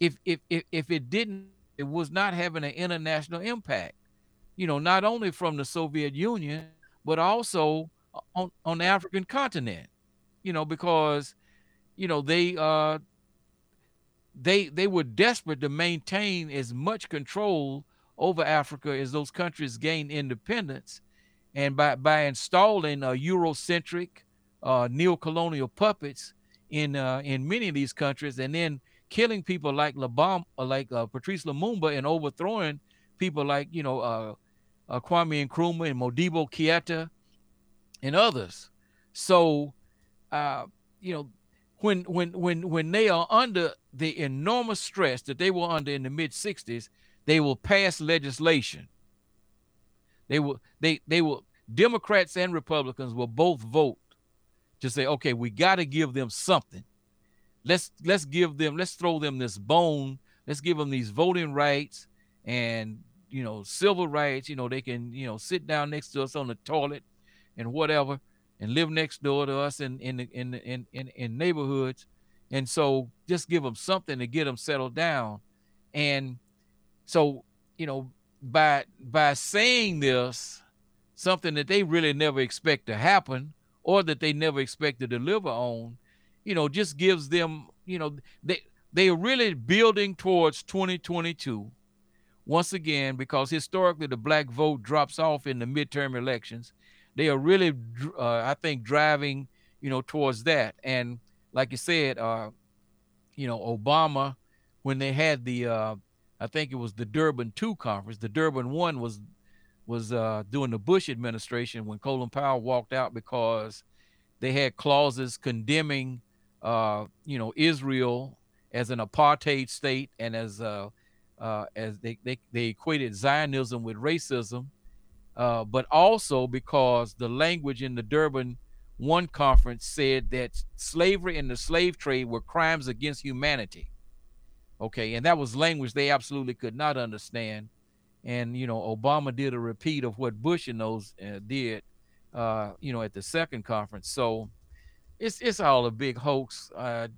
B: if if if, if it didn't it was not having an international impact you know not only from the soviet union but also on on the african continent you know because you know they uh they they were desperate to maintain as much control over africa as those countries gained independence and by by installing uh, eurocentric uh neo-colonial puppets in uh in many of these countries and then killing people like Labam, uh, like uh, Patrice Lumumba, and overthrowing people like you know uh, Kwame Nkrumah and Modibo Keita and others. So, uh, you know, when when when when they are under the enormous stress that they were under in the mid '60s, they will pass legislation. They will they they will Democrats and Republicans will both vote to say, okay, we got to give them something. Let's let's give them let's throw them this bone. Let's give them these voting rights and you know civil rights. You know they can you know sit down next to us on the toilet and whatever and live next door to us in in in in in, in neighborhoods and so just give them something to get them settled down and so you know by by saying this something that they really never expect to happen or that they never expect to deliver on you know, just gives them, you know, they they are really building towards 2022 once again because historically the black vote drops off in the midterm elections. They are really, uh, I think, driving, you know, towards that. And like you said, uh, you know, Obama, when they had the, uh, I think it was the Durban two conference. The Durban one was was uh, during the Bush administration when Colin Powell walked out because they had clauses condemning uh, you know, Israel as an apartheid state and as uh, uh, as they, they, they equated Zionism with racism, uh, but also because the language in the Durban One conference said that slavery and the slave trade were crimes against humanity. Okay, and that was language they absolutely could not understand. And you know, Obama did a repeat of what Bush and those uh, did, uh, you know, at the second conference. So it's it's all a big hoax. Uh,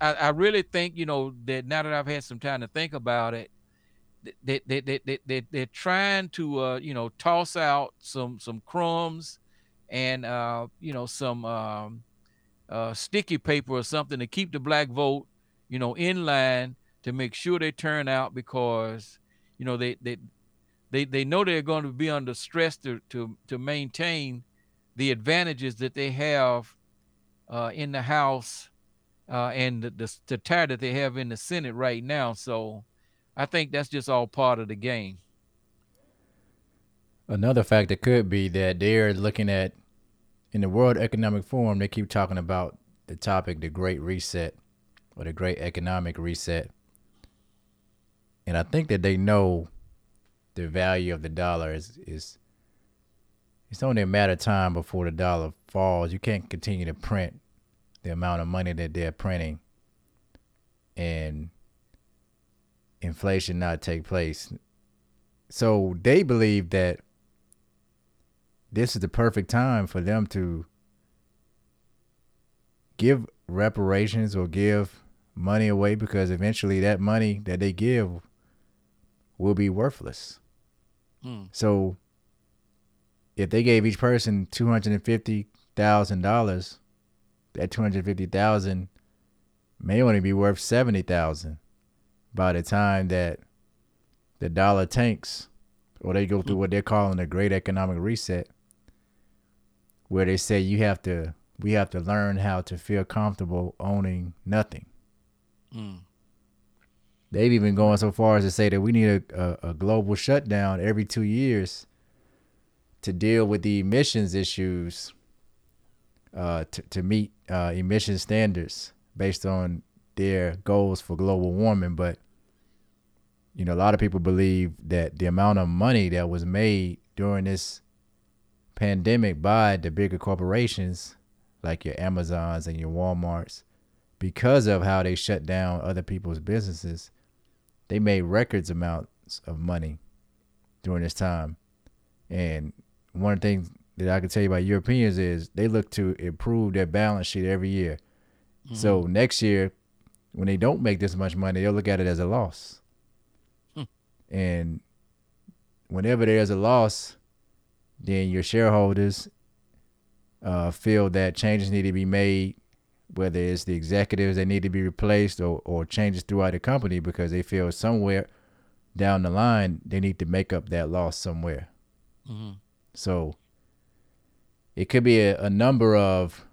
B: I, I really think you know that now that I've had some time to think about it, they they they they, they they're trying to uh, you know toss out some some crumbs and uh, you know some um, uh, sticky paper or something to keep the black vote you know in line to make sure they turn out because you know they they they, they know they're going to be under stress to, to to maintain the advantages that they have uh, in the House uh, and the, the, the tie that they have in the Senate right now. So I think that's just all part of the game.
C: Another factor could be that they're looking at in the World Economic Forum, they keep talking about the topic, the Great Reset or the Great Economic Reset. And I think that they know the value of the dollar is, is it's only a matter of time before the dollar falls. You can't continue to print the amount of money that they're printing and inflation not take place. So they believe that this is the perfect time for them to give reparations or give money away because eventually that money that they give will be worthless.
B: Hmm.
C: So if they gave each person two hundred and fifty thousand dollars, that two hundred fifty thousand may only be worth seventy thousand by the time that the dollar tanks or they go through what they're calling the great economic reset where they say you have to we have to learn how to feel comfortable owning nothing
B: Hmm.
C: they've even gone so far as to say that we need a, a, a global shutdown every two years to deal with the emissions issues uh, to, to meet uh, emission standards based on their goals for global warming. But, you know, a lot of people believe that the amount of money that was made during this pandemic by the bigger corporations like your Amazons and your Walmarts, because of how they shut down other people's businesses, they made records amounts of money during this time. And one of the things that I can tell you about Europeans is they look to improve their balance sheet every year. So mm-hmm. next year, when they don't make this much money, they'll look at it as a loss.
B: Hmm.
C: And whenever there's a loss, then your shareholders uh, feel that changes need to be made, whether it's the executives that need to be replaced or, or changes throughout the company because they feel somewhere down the line they need to make up that loss somewhere.
B: Mhm.
C: So it could be a, a number of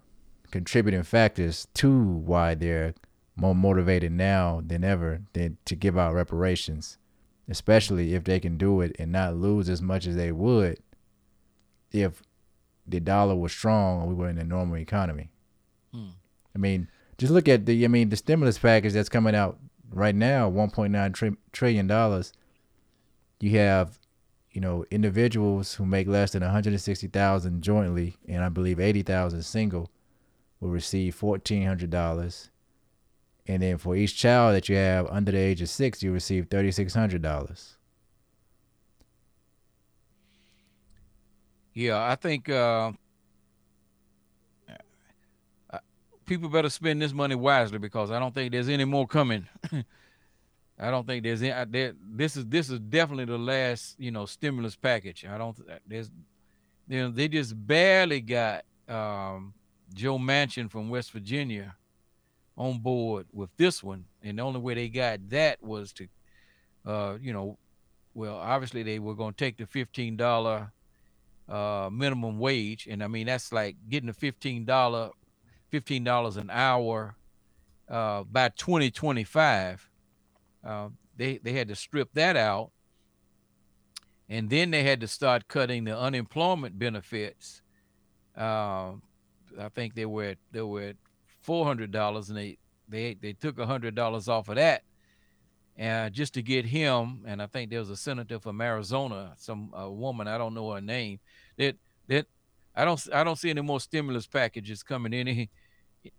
C: contributing factors to why they're more motivated now than ever than to give out reparations, especially if they can do it and not lose as much as they would if the dollar was strong and we were in a normal economy.
B: Hmm.
C: I mean, just look at the I mean the stimulus package that's coming out right now, 1.9 tri- trillion dollars. You have you know individuals who make less than 160,000 jointly and I believe 80,000 single will receive $1400 and then for each child that you have under the age of 6 you receive $3600.
B: Yeah, I think uh, uh, people better spend this money wisely because I don't think there's any more coming. I don't think there's any. I- There, this is this is definitely the last you know stimulus package. I don't. There's, you know, they just barely got um, Joe Manchin from West Virginia on board with this one, and the only way they got that was to, uh, you know, well, obviously they were going to take the fifteen dollar uh, minimum wage, and I mean that's like getting a fifteen dollar, fifteen dollars an hour uh, by twenty twenty five. Uh, they they had to strip that out, and then they had to start cutting the unemployment benefits. Um, I think they were at, they were at four hundred dollars, and they they they took hundred dollars off of that, and just to get him. And I think there was a senator from Arizona, some a woman I don't know her name. That that I don't I don't see any more stimulus packages coming any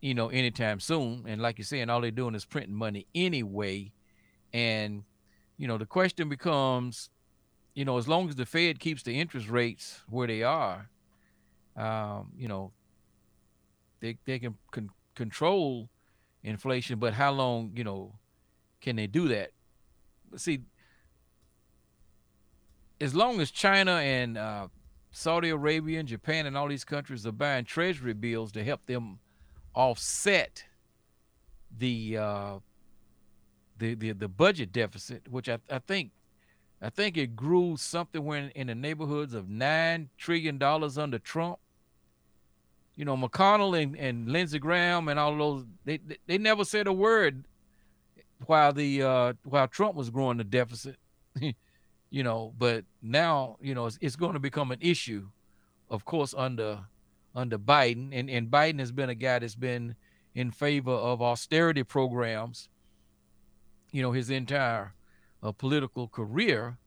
B: you know anytime soon. And like you're saying, all they're doing is printing money anyway. And you know the question becomes, you know, as long as the Fed keeps the interest rates where they are, um, you know, they they can con- control inflation, but how long, you know, can they do that? See, as long as China and uh, Saudi Arabia and Japan and all these countries are buying treasury bills to help them offset the uh, the, the the budget deficit, which I, I think I think it grew something when in the neighborhoods of nine trillion dollars under Trump. You know, McConnell and, and Lindsey Graham and all those they, they never said a word while the uh, while Trump was growing the deficit. you know, but now you know it's, it's going to become an issue, of course, under under Biden, and and Biden has been a guy that's been in favor of austerity programs. You know, his entire uh, political career,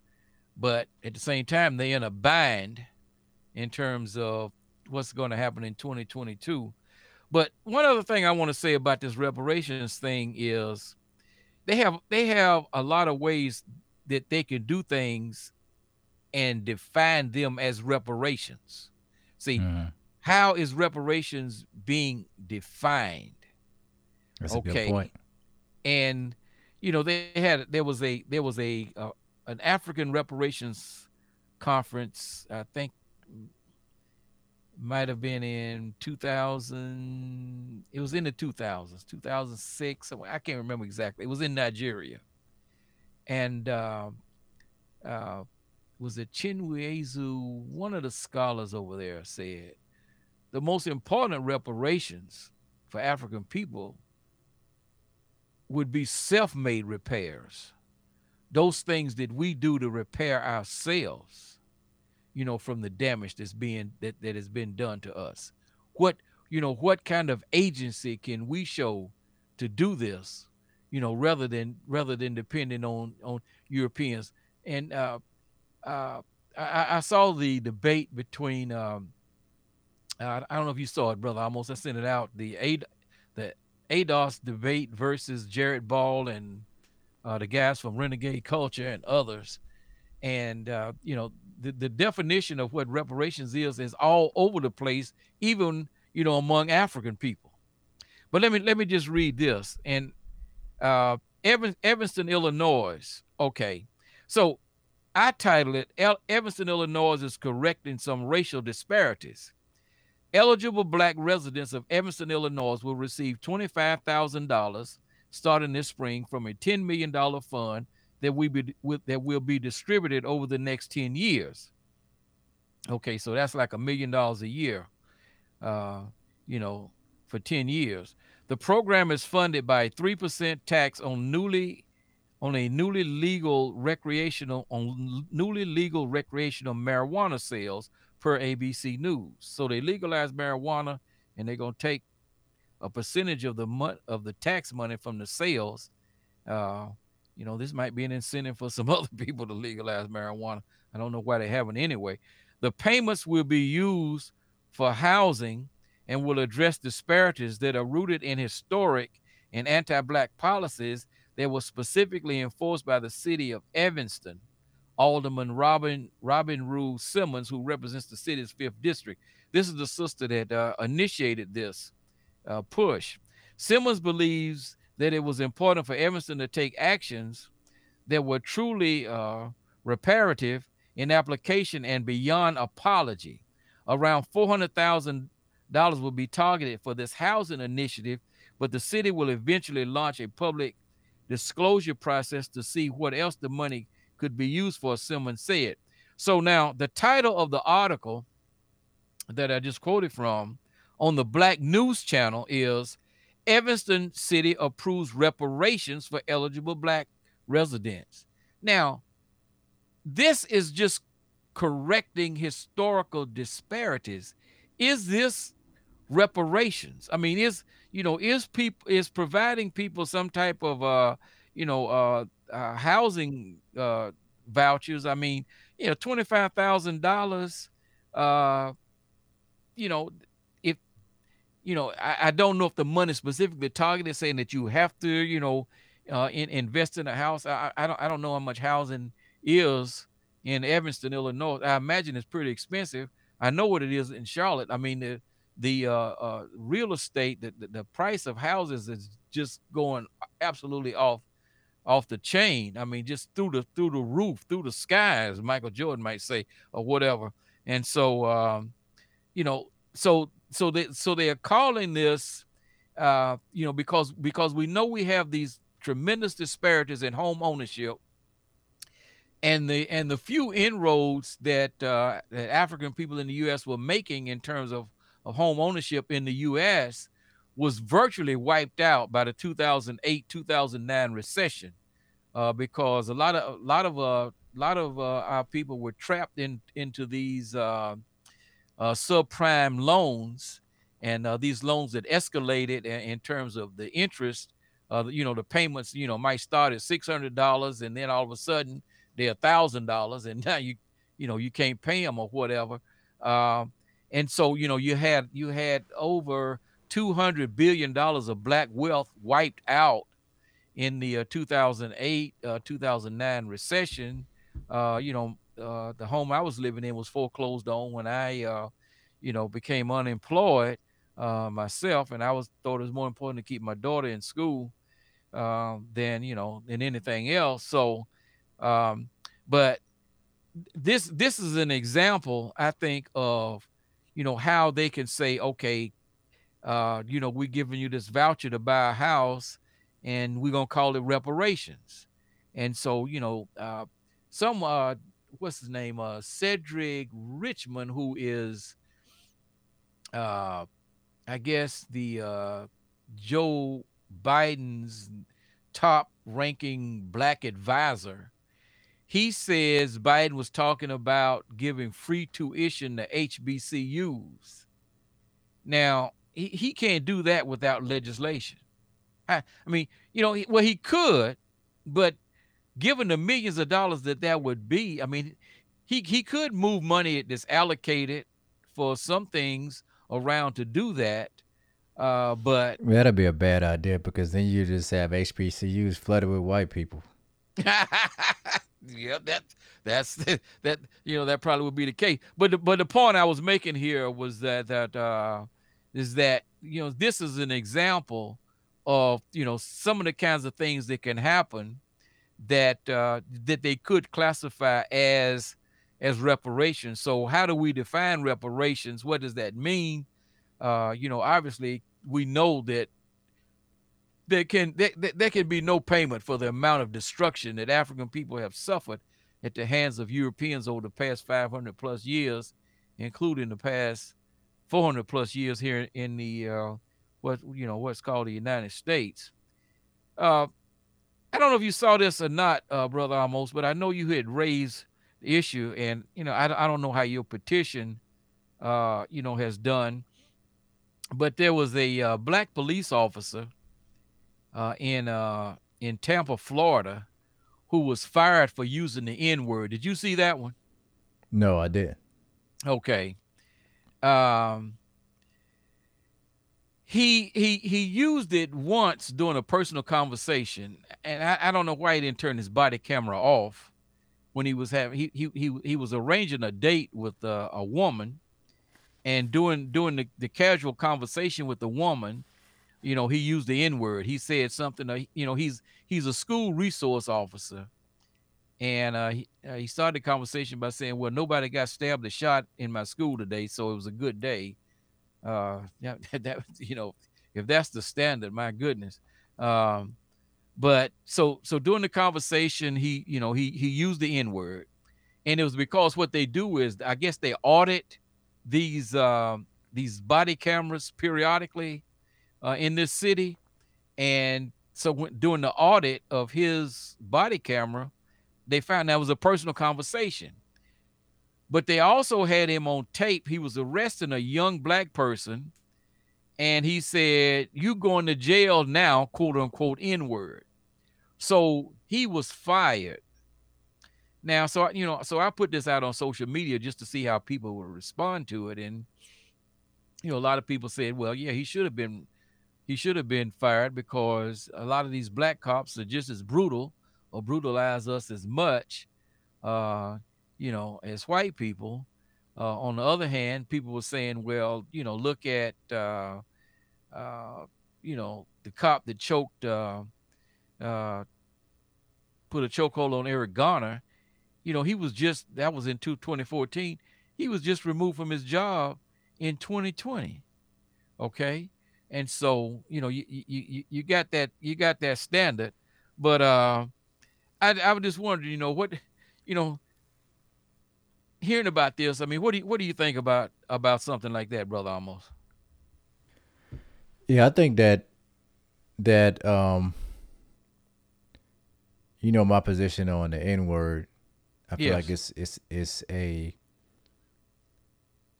B: but at the same time, they're in a bind in terms of what's going to happen in 2022. But one other thing I want to say about this reparations thing is they have they have a lot of ways that they can do things and define them as reparations. See,
C: Mm-hmm.
B: how is reparations being defined?
C: That's a
B: Okay.
C: good point.
B: and you know they had there was a there was a uh, an African reparations conference I think might have been in 2000 it was in the 2000s 2006 I can't remember exactly it was in Nigeria. And uh, uh, was it Chinweizu one of the scholars over there said the most important reparations for African people would be self-made repairs. Those things that we do to repair ourselves you know from the damage that's being that, that has been done to us what you know what kind of agency can we show to do this you know rather than rather than depending on on europeans and uh uh i, I saw the debate between um uh, i don't know if you saw it brother Amos i sent it out the aid the ADOS debate versus Jared Ball and uh, the guys from Renegade Culture and others. And, uh, you know, the, the definition of what reparations is is all over the place, even, you know, among African people. But let me let me just read this. And uh, Evan, Evanston, Illinois. Okay. So I titled it Evanston, Illinois is correcting some racial disparities. Eligible black residents of Evanston, Illinois will receive $25,000 starting this spring from a $10 million fund that we be, that will be distributed over the next 10 years. Okay, so that's like a million dollars a year, uh, you know, for 10 years. The program is funded by a 3% tax on newly on a newly legal recreational on newly legal recreational marijuana sales per ABC News. So they legalize marijuana and they're going to take a percentage of the mon- of the tax money from the sales. Uh, you know, this might be an incentive for some other people to legalize marijuana. I don't know why they haven't anyway. The payments will be used for housing and will address disparities that are rooted in historic and anti-black policies that were specifically enforced by the city of Evanston. Alderman Robin Robin Rue Simmons, who represents the city's fifth district. This is the sister that uh, initiated this uh, push. Simmons believes that it was important for Evanston to take actions that were truly uh, reparative in application and beyond apology. Around four hundred thousand dollars will be targeted for this housing initiative, but the city will eventually launch a public disclosure process to see what else the money could be used for, Simmons said. So now the title of the article that I just quoted from on the Black News Channel is Evanston City approves reparations for eligible black residents. Now, this is just correcting historical disparities. Is this reparations? I mean, is you know, is people is providing people some type of uh, you know, uh, uh housing uh vouchers? I mean, you know, twenty five thousand dollars. Uh, you know, you know, I, I don't know if the money specifically targeted saying that you have to, you know, uh, in, invest in a house. I, I don't I don't know how much housing is in Evanston, Illinois. I imagine it's pretty expensive. I know what it is in Charlotte. I mean the the uh, uh, real estate, the, the the price of houses is just going absolutely off off the chain. I mean, just through the through the roof, through the sky, as Michael Jordan might say, or whatever. And so, um, you know, so so they so they are calling this, uh, you know, because because we know we have these tremendous disparities in home ownership and the and the few inroads that uh, that African people in the U.S. were making in terms of of home ownership in the U.S. was virtually wiped out by the 2008 2009 recession, uh, because a lot of a lot of uh, lot of uh, our people were trapped in into these uh, subprime loans, and uh, these loans that escalated in, terms of the interest. Uh, you know, the payments, you know, might start at six hundred dollars, and then all of a sudden they're a thousand dollars, and now you, you know, you can't pay them or whatever. Uh, and so you know you had you had over 200 billion dollars of black wealth wiped out in the uh, 2008 uh, 2009 recession uh, you know uh, the home i was living in was foreclosed on when i uh, you know became unemployed uh, myself and i was thought it was more important to keep my daughter in school um, than you know than anything else. So um, but this this is an example i think of you know how they can say okay uh you know we're giving you this voucher to buy a house and we're gonna call it reparations. And so you know uh some uh what's his name uh cedric richmond who is uh i guess the uh joe biden's top ranking black advisor he says Biden was talking about giving free tuition to HBCUs. Now, he, he can't do that without legislation. I, I mean, you know, well, he could, but given the millions of dollars that that would be, I mean, he, he could move money that's allocated for some things around to do that. Uh, but
C: that'd be a bad idea because then you just have HBCUs flooded with white people.
B: yeah, that that's that you know that probably would be the case. But the, but the point I was making here was that that uh, is that you know this is an example of you know some of the kinds of things that can happen that uh, that they could classify as as reparations. So how do we define reparations? What does that mean? Uh, you know, obviously we know that there can there, there can be no payment for the amount of destruction that African people have suffered at the hands of Europeans over the past 500 plus years, including the past 400 plus years here in the uh, what you know what's called the United States. Uh, I don't know if you saw this or not, uh, brother Amos, but I know you had raised the issue, and you know I, I don't know how your petition, uh, you know, has done, but there was a uh, black police officer uh, in uh, in Tampa, Florida, who was fired for using the N word. Did you see that one?
C: No, I did.
B: Okay. Um, he he he used it once during a personal conversation, and I, I don't know why he didn't turn his body camera off when he was having he he he, he was arranging a date with uh, a woman, and doing doing the, the casual conversation with the woman, you know, he used the N word. He said something. Uh, you know, he's he's a school resource officer, and uh, he uh, he started the conversation by saying, "Well, nobody got stabbed or shot in my school today, so it was a good day." Uh, yeah, that you know, if that's the standard, my goodness. Um, but so so during the conversation, he you know he he used the N word, and it was because what they do is I guess they audit these um, these body cameras periodically uh, in this city, and so when, during the audit of his body camera, they found that was a personal conversation. But they also had him on tape. He was arresting a young black person, and he said, "You going to jail now?" "Quote unquote N word." So he was fired. Now, so you know, so I put this out on social media just to see how people would respond to it, and you know, a lot of people said, "Well, yeah, he should have been he should have been fired because a lot of these black cops are just as brutal or brutalize us as much, uh, you know, as white people. Uh, on the other hand, people were saying, well, you know, look at, uh, uh you know, the cop that choked, uh, uh, put a chokehold on Eric Garner. You know, he was just, that was in 2014. He was just removed from his job in 2020. Okay and so you know you you you got that you got that standard but uh i i was just wondering you know what you know hearing about this i mean what do you what do you think about about something like that brother Amos.
C: yeah i think that that um you know my position on the n word i feel yes. like it's it's it's a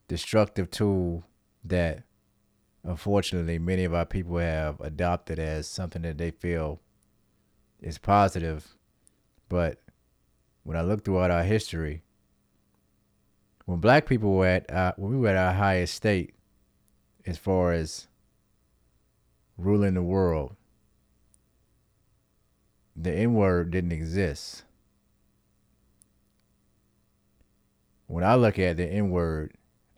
C: destructive tool that unfortunately, many of our people have adopted as something that they feel is positive. But when I look throughout our history, when black people were at uh, when we were at our highest state, as far as ruling the world, the N word didn't exist. When I look at the N word,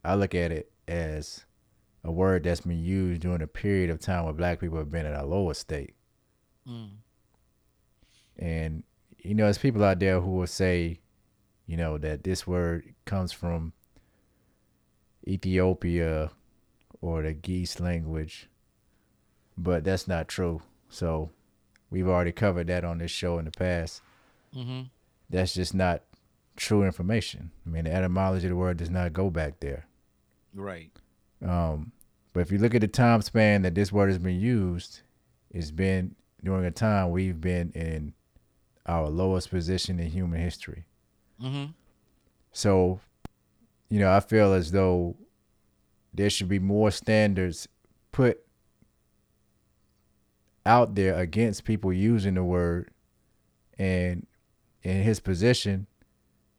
C: I look at it as a word that's been used during a period of time where black people have been at a lower state.
B: Mm.
C: And you know, there's people out there who will say, you know, that this word comes from Ethiopia or the Ge'ez language, but that's not true. So we've already covered that on this show in the past.
B: hmm
C: That's just not true information. I mean, the etymology of the word does not go back there.
B: Right.
C: Um, but if you look at the time span that this word has been used, it's been during a time we've been in our lowest position in human history.
B: hmm
C: So, you know, I feel as though there should be more standards put out there against people using the word and in his position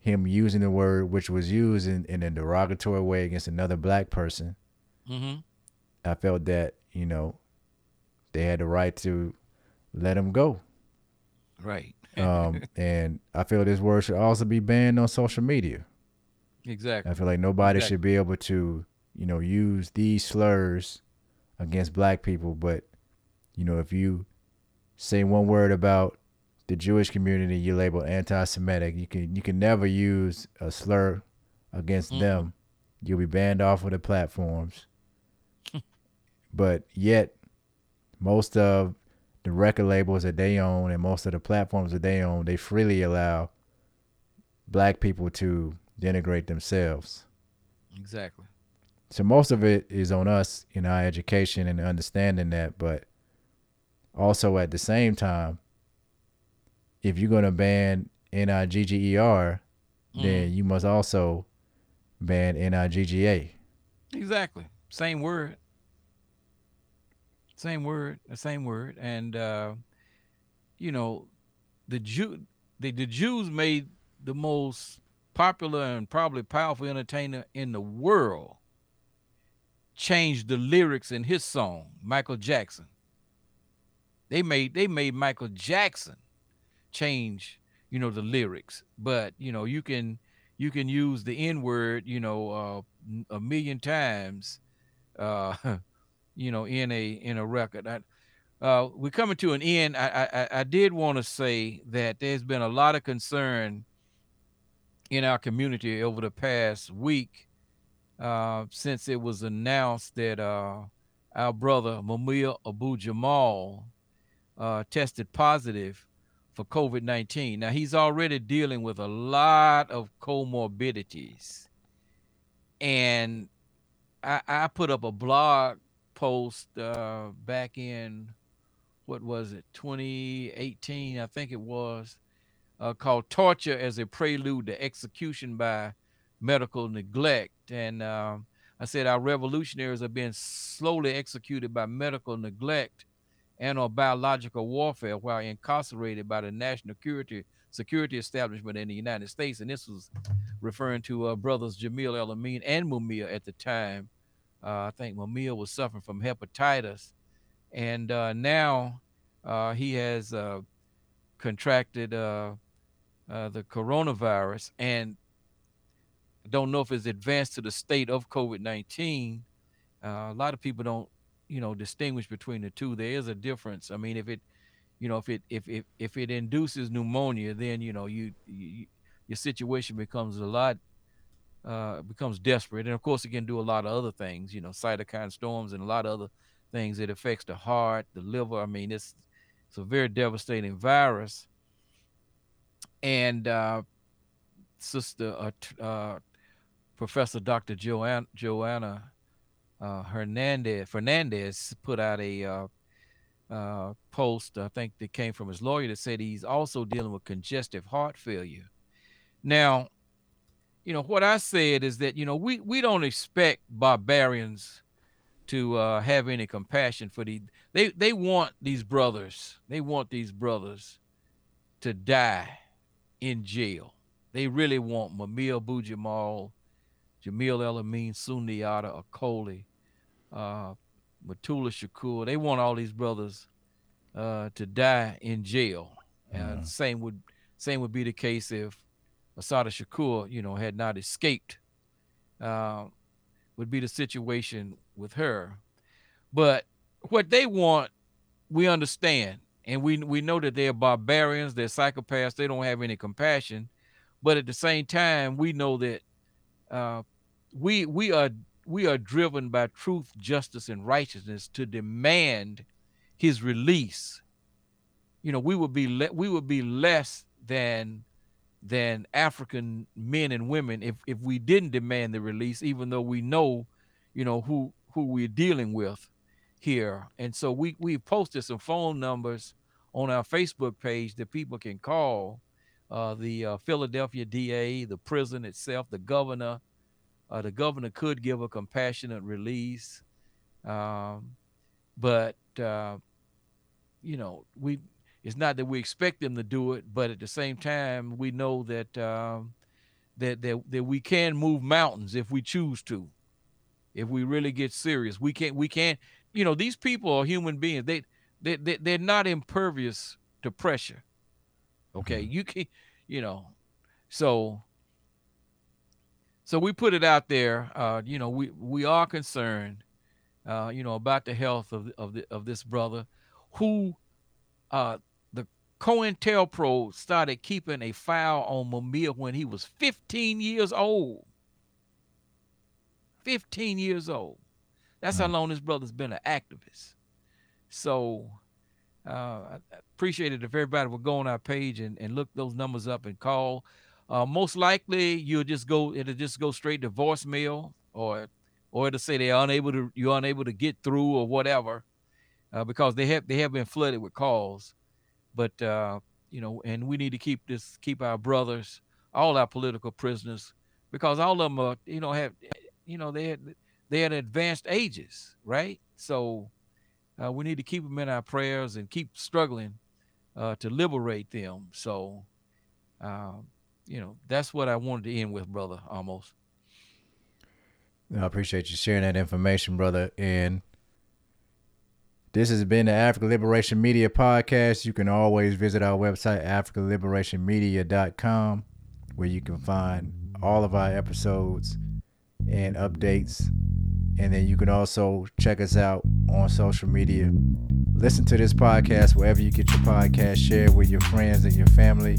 C: him using the word which was used in, in a derogatory way against another black person.
B: Hmm
C: i felt that you know they had the right to let him go.
B: Right.
C: Um, and i feel this word should also be banned on social media
B: exactly.
C: I feel like nobody
B: Exactly.
C: should be able to, you know, use these slurs against black people. But, you know, if you say one word about the Jewish community, you label anti-Semitic. You can you can never use a slur against
B: Mhm.
C: them. You'll be banned off of the platforms. but yet, most of the record labels that they own and most of the platforms that they own, they freely allow black people to denigrate themselves.
B: Exactly.
C: So most of it is on us in our education and understanding that, but also at the same time, if you're gonna ban N-I-G-G-E-R, then mm-hmm. you must also ban N-I-G-G-A.
B: Exactly. Same word. Same word. The same word. And uh, you know, the Jew the, the Jews made the most popular and probably powerful entertainer in the world changed the lyrics in his song, Michael Jackson. They made they made Michael Jackson change, you know, the lyrics. But, you know, you can you can use the N word, you know, uh, a million times, uh, you know, in a in a record. I, uh, we're coming to an end. I I, I- did want to say that there's been a lot of concern in our community over the past week uh, since it was announced that uh, our brother Mumia Abu Jamal uh, tested positive for COVID 19. Now, he's already dealing with a lot of comorbidities. And I, I put up a blog post uh, back in, what was it, 2018, I think it was, uh, called Torture as a Prelude to Execution by Medical Neglect. And um, I said our revolutionaries are being slowly executed by medical neglect and or biological warfare while incarcerated by the national security security establishment in the United States. And this was referring to uh, brothers Jamil Al-Amin and Mumia at the time. Uh, I think Mumia was suffering from hepatitis, and uh, now uh, he has contracted the coronavirus, and I don't know if it's advanced to the state of COVID nineteen. A lot of people don't, you know, distinguish between the two. There is a difference. I mean, if it, you know, if it if if if it induces pneumonia, then you know you, you your situation becomes a lot uh, becomes desperate, and of course it can do a lot of other things. You know, cytokine storms and a lot of other things. It affects the heart, the liver. I mean, it's it's a very devastating virus. And uh, sister, uh, uh, Professor Dr. Johanna Johanna uh, Hernandez Fernandez put out a uh, uh, post. I think that came from his lawyer that said he's also dealing with congestive heart failure. Now, you know what I said is that you know we we don't expect barbarians to uh, have any compassion for the they they want these brothers they want these brothers to die in jail. They really want Mumia Abu Jamal Jamil Al-Amin, Sundiata, Acoli, uh, Mutulu Shakur. They want all these brothers uh, to die in jail. And
C: Mhm.
B: same would same would be the case if Assata Shakur, you know, had not escaped. Uh, would be the situation with her. But what they want, we understand, and we we know that they're barbarians, they're psychopaths, they don't have any compassion. But at the same time, we know that uh, we we are we are driven by truth, justice, and righteousness to demand his release. You know, we would be le- we would be less than than African men and women if if we didn't demand the release, even though we know, you know, who who we're dealing with here. And so we we posted some phone numbers on our Facebook page that people can call. Uh, the uh, Philadelphia DA, the prison itself, the governor. Uh, the governor could give a compassionate release, um, but uh, you know we it's not that we expect them to do it, but at the same time, we know that um, that, that that we can move mountains if we choose to. If we really get serious, we can't we can't you know these people are human beings. They they, they they're not impervious to pressure. Okay, you can you know, so so we put it out there. Uh, you know, we we are concerned, uh, you know, about the health of of the, of this brother, who, uh, COINTELPRO started keeping a file on Mumia when he was 15 years old. 15 years old. That's how long this brother's been an activist. So uh, I I appreciate it if everybody would go on our page and, and look those numbers up and call. Uh, most likely you'll just go it'll just go straight to voicemail or or it'll say they're unable to you're unable to get through or whatever uh, because they have they have been flooded with calls. But uh, you know, and we need to keep this keep our brothers, all our political prisoners, because all of them are you know have you know they had they had advanced ages, right? So uh, we need to keep them in our prayers and keep struggling uh, to liberate them. So, um, you know, that's what I wanted to end with, brother. Amos.
C: I appreciate you sharing that information, brother. And this has been the Africa Liberation Media Podcast. You can always visit our website, africaliberationmedia.com, where you can find all of our episodes and updates. And then you can also check us out on social media. Listen to this podcast wherever you get your podcast. Share it with your friends and your family.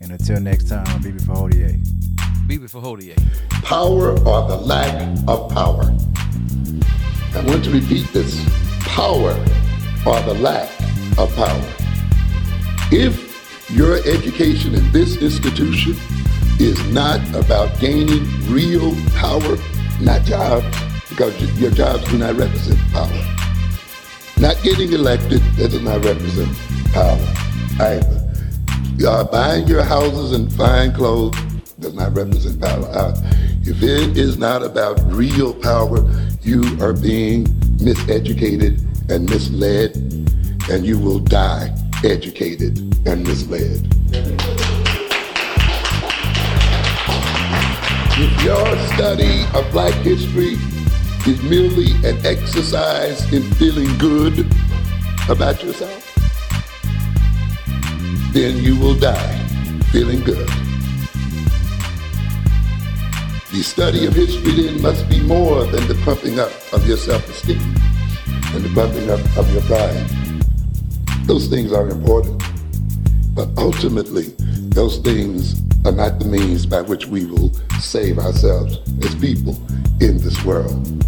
C: And until next time, I'm Bibi Fahodier.
B: Bibi Fahodier.
D: power or the lack of power. I want to repeat this power or the lack of power. If your education in this institution is not about gaining real power, not jobs, because your jobs do not represent power. Not getting elected, that does not represent power either. Uh, buying your houses and fine clothes does not represent power. Uh, if it is not about real power, you are being miseducated and misled, and you will die educated and misled. If your study of black history is merely an exercise in feeling good about yourself, then you will die feeling good. The study of history then must be more than the pumping up of your self-esteem and the pumping up of your pride. Those things are important, but ultimately, those things are not the means by which we will save ourselves as people in this world.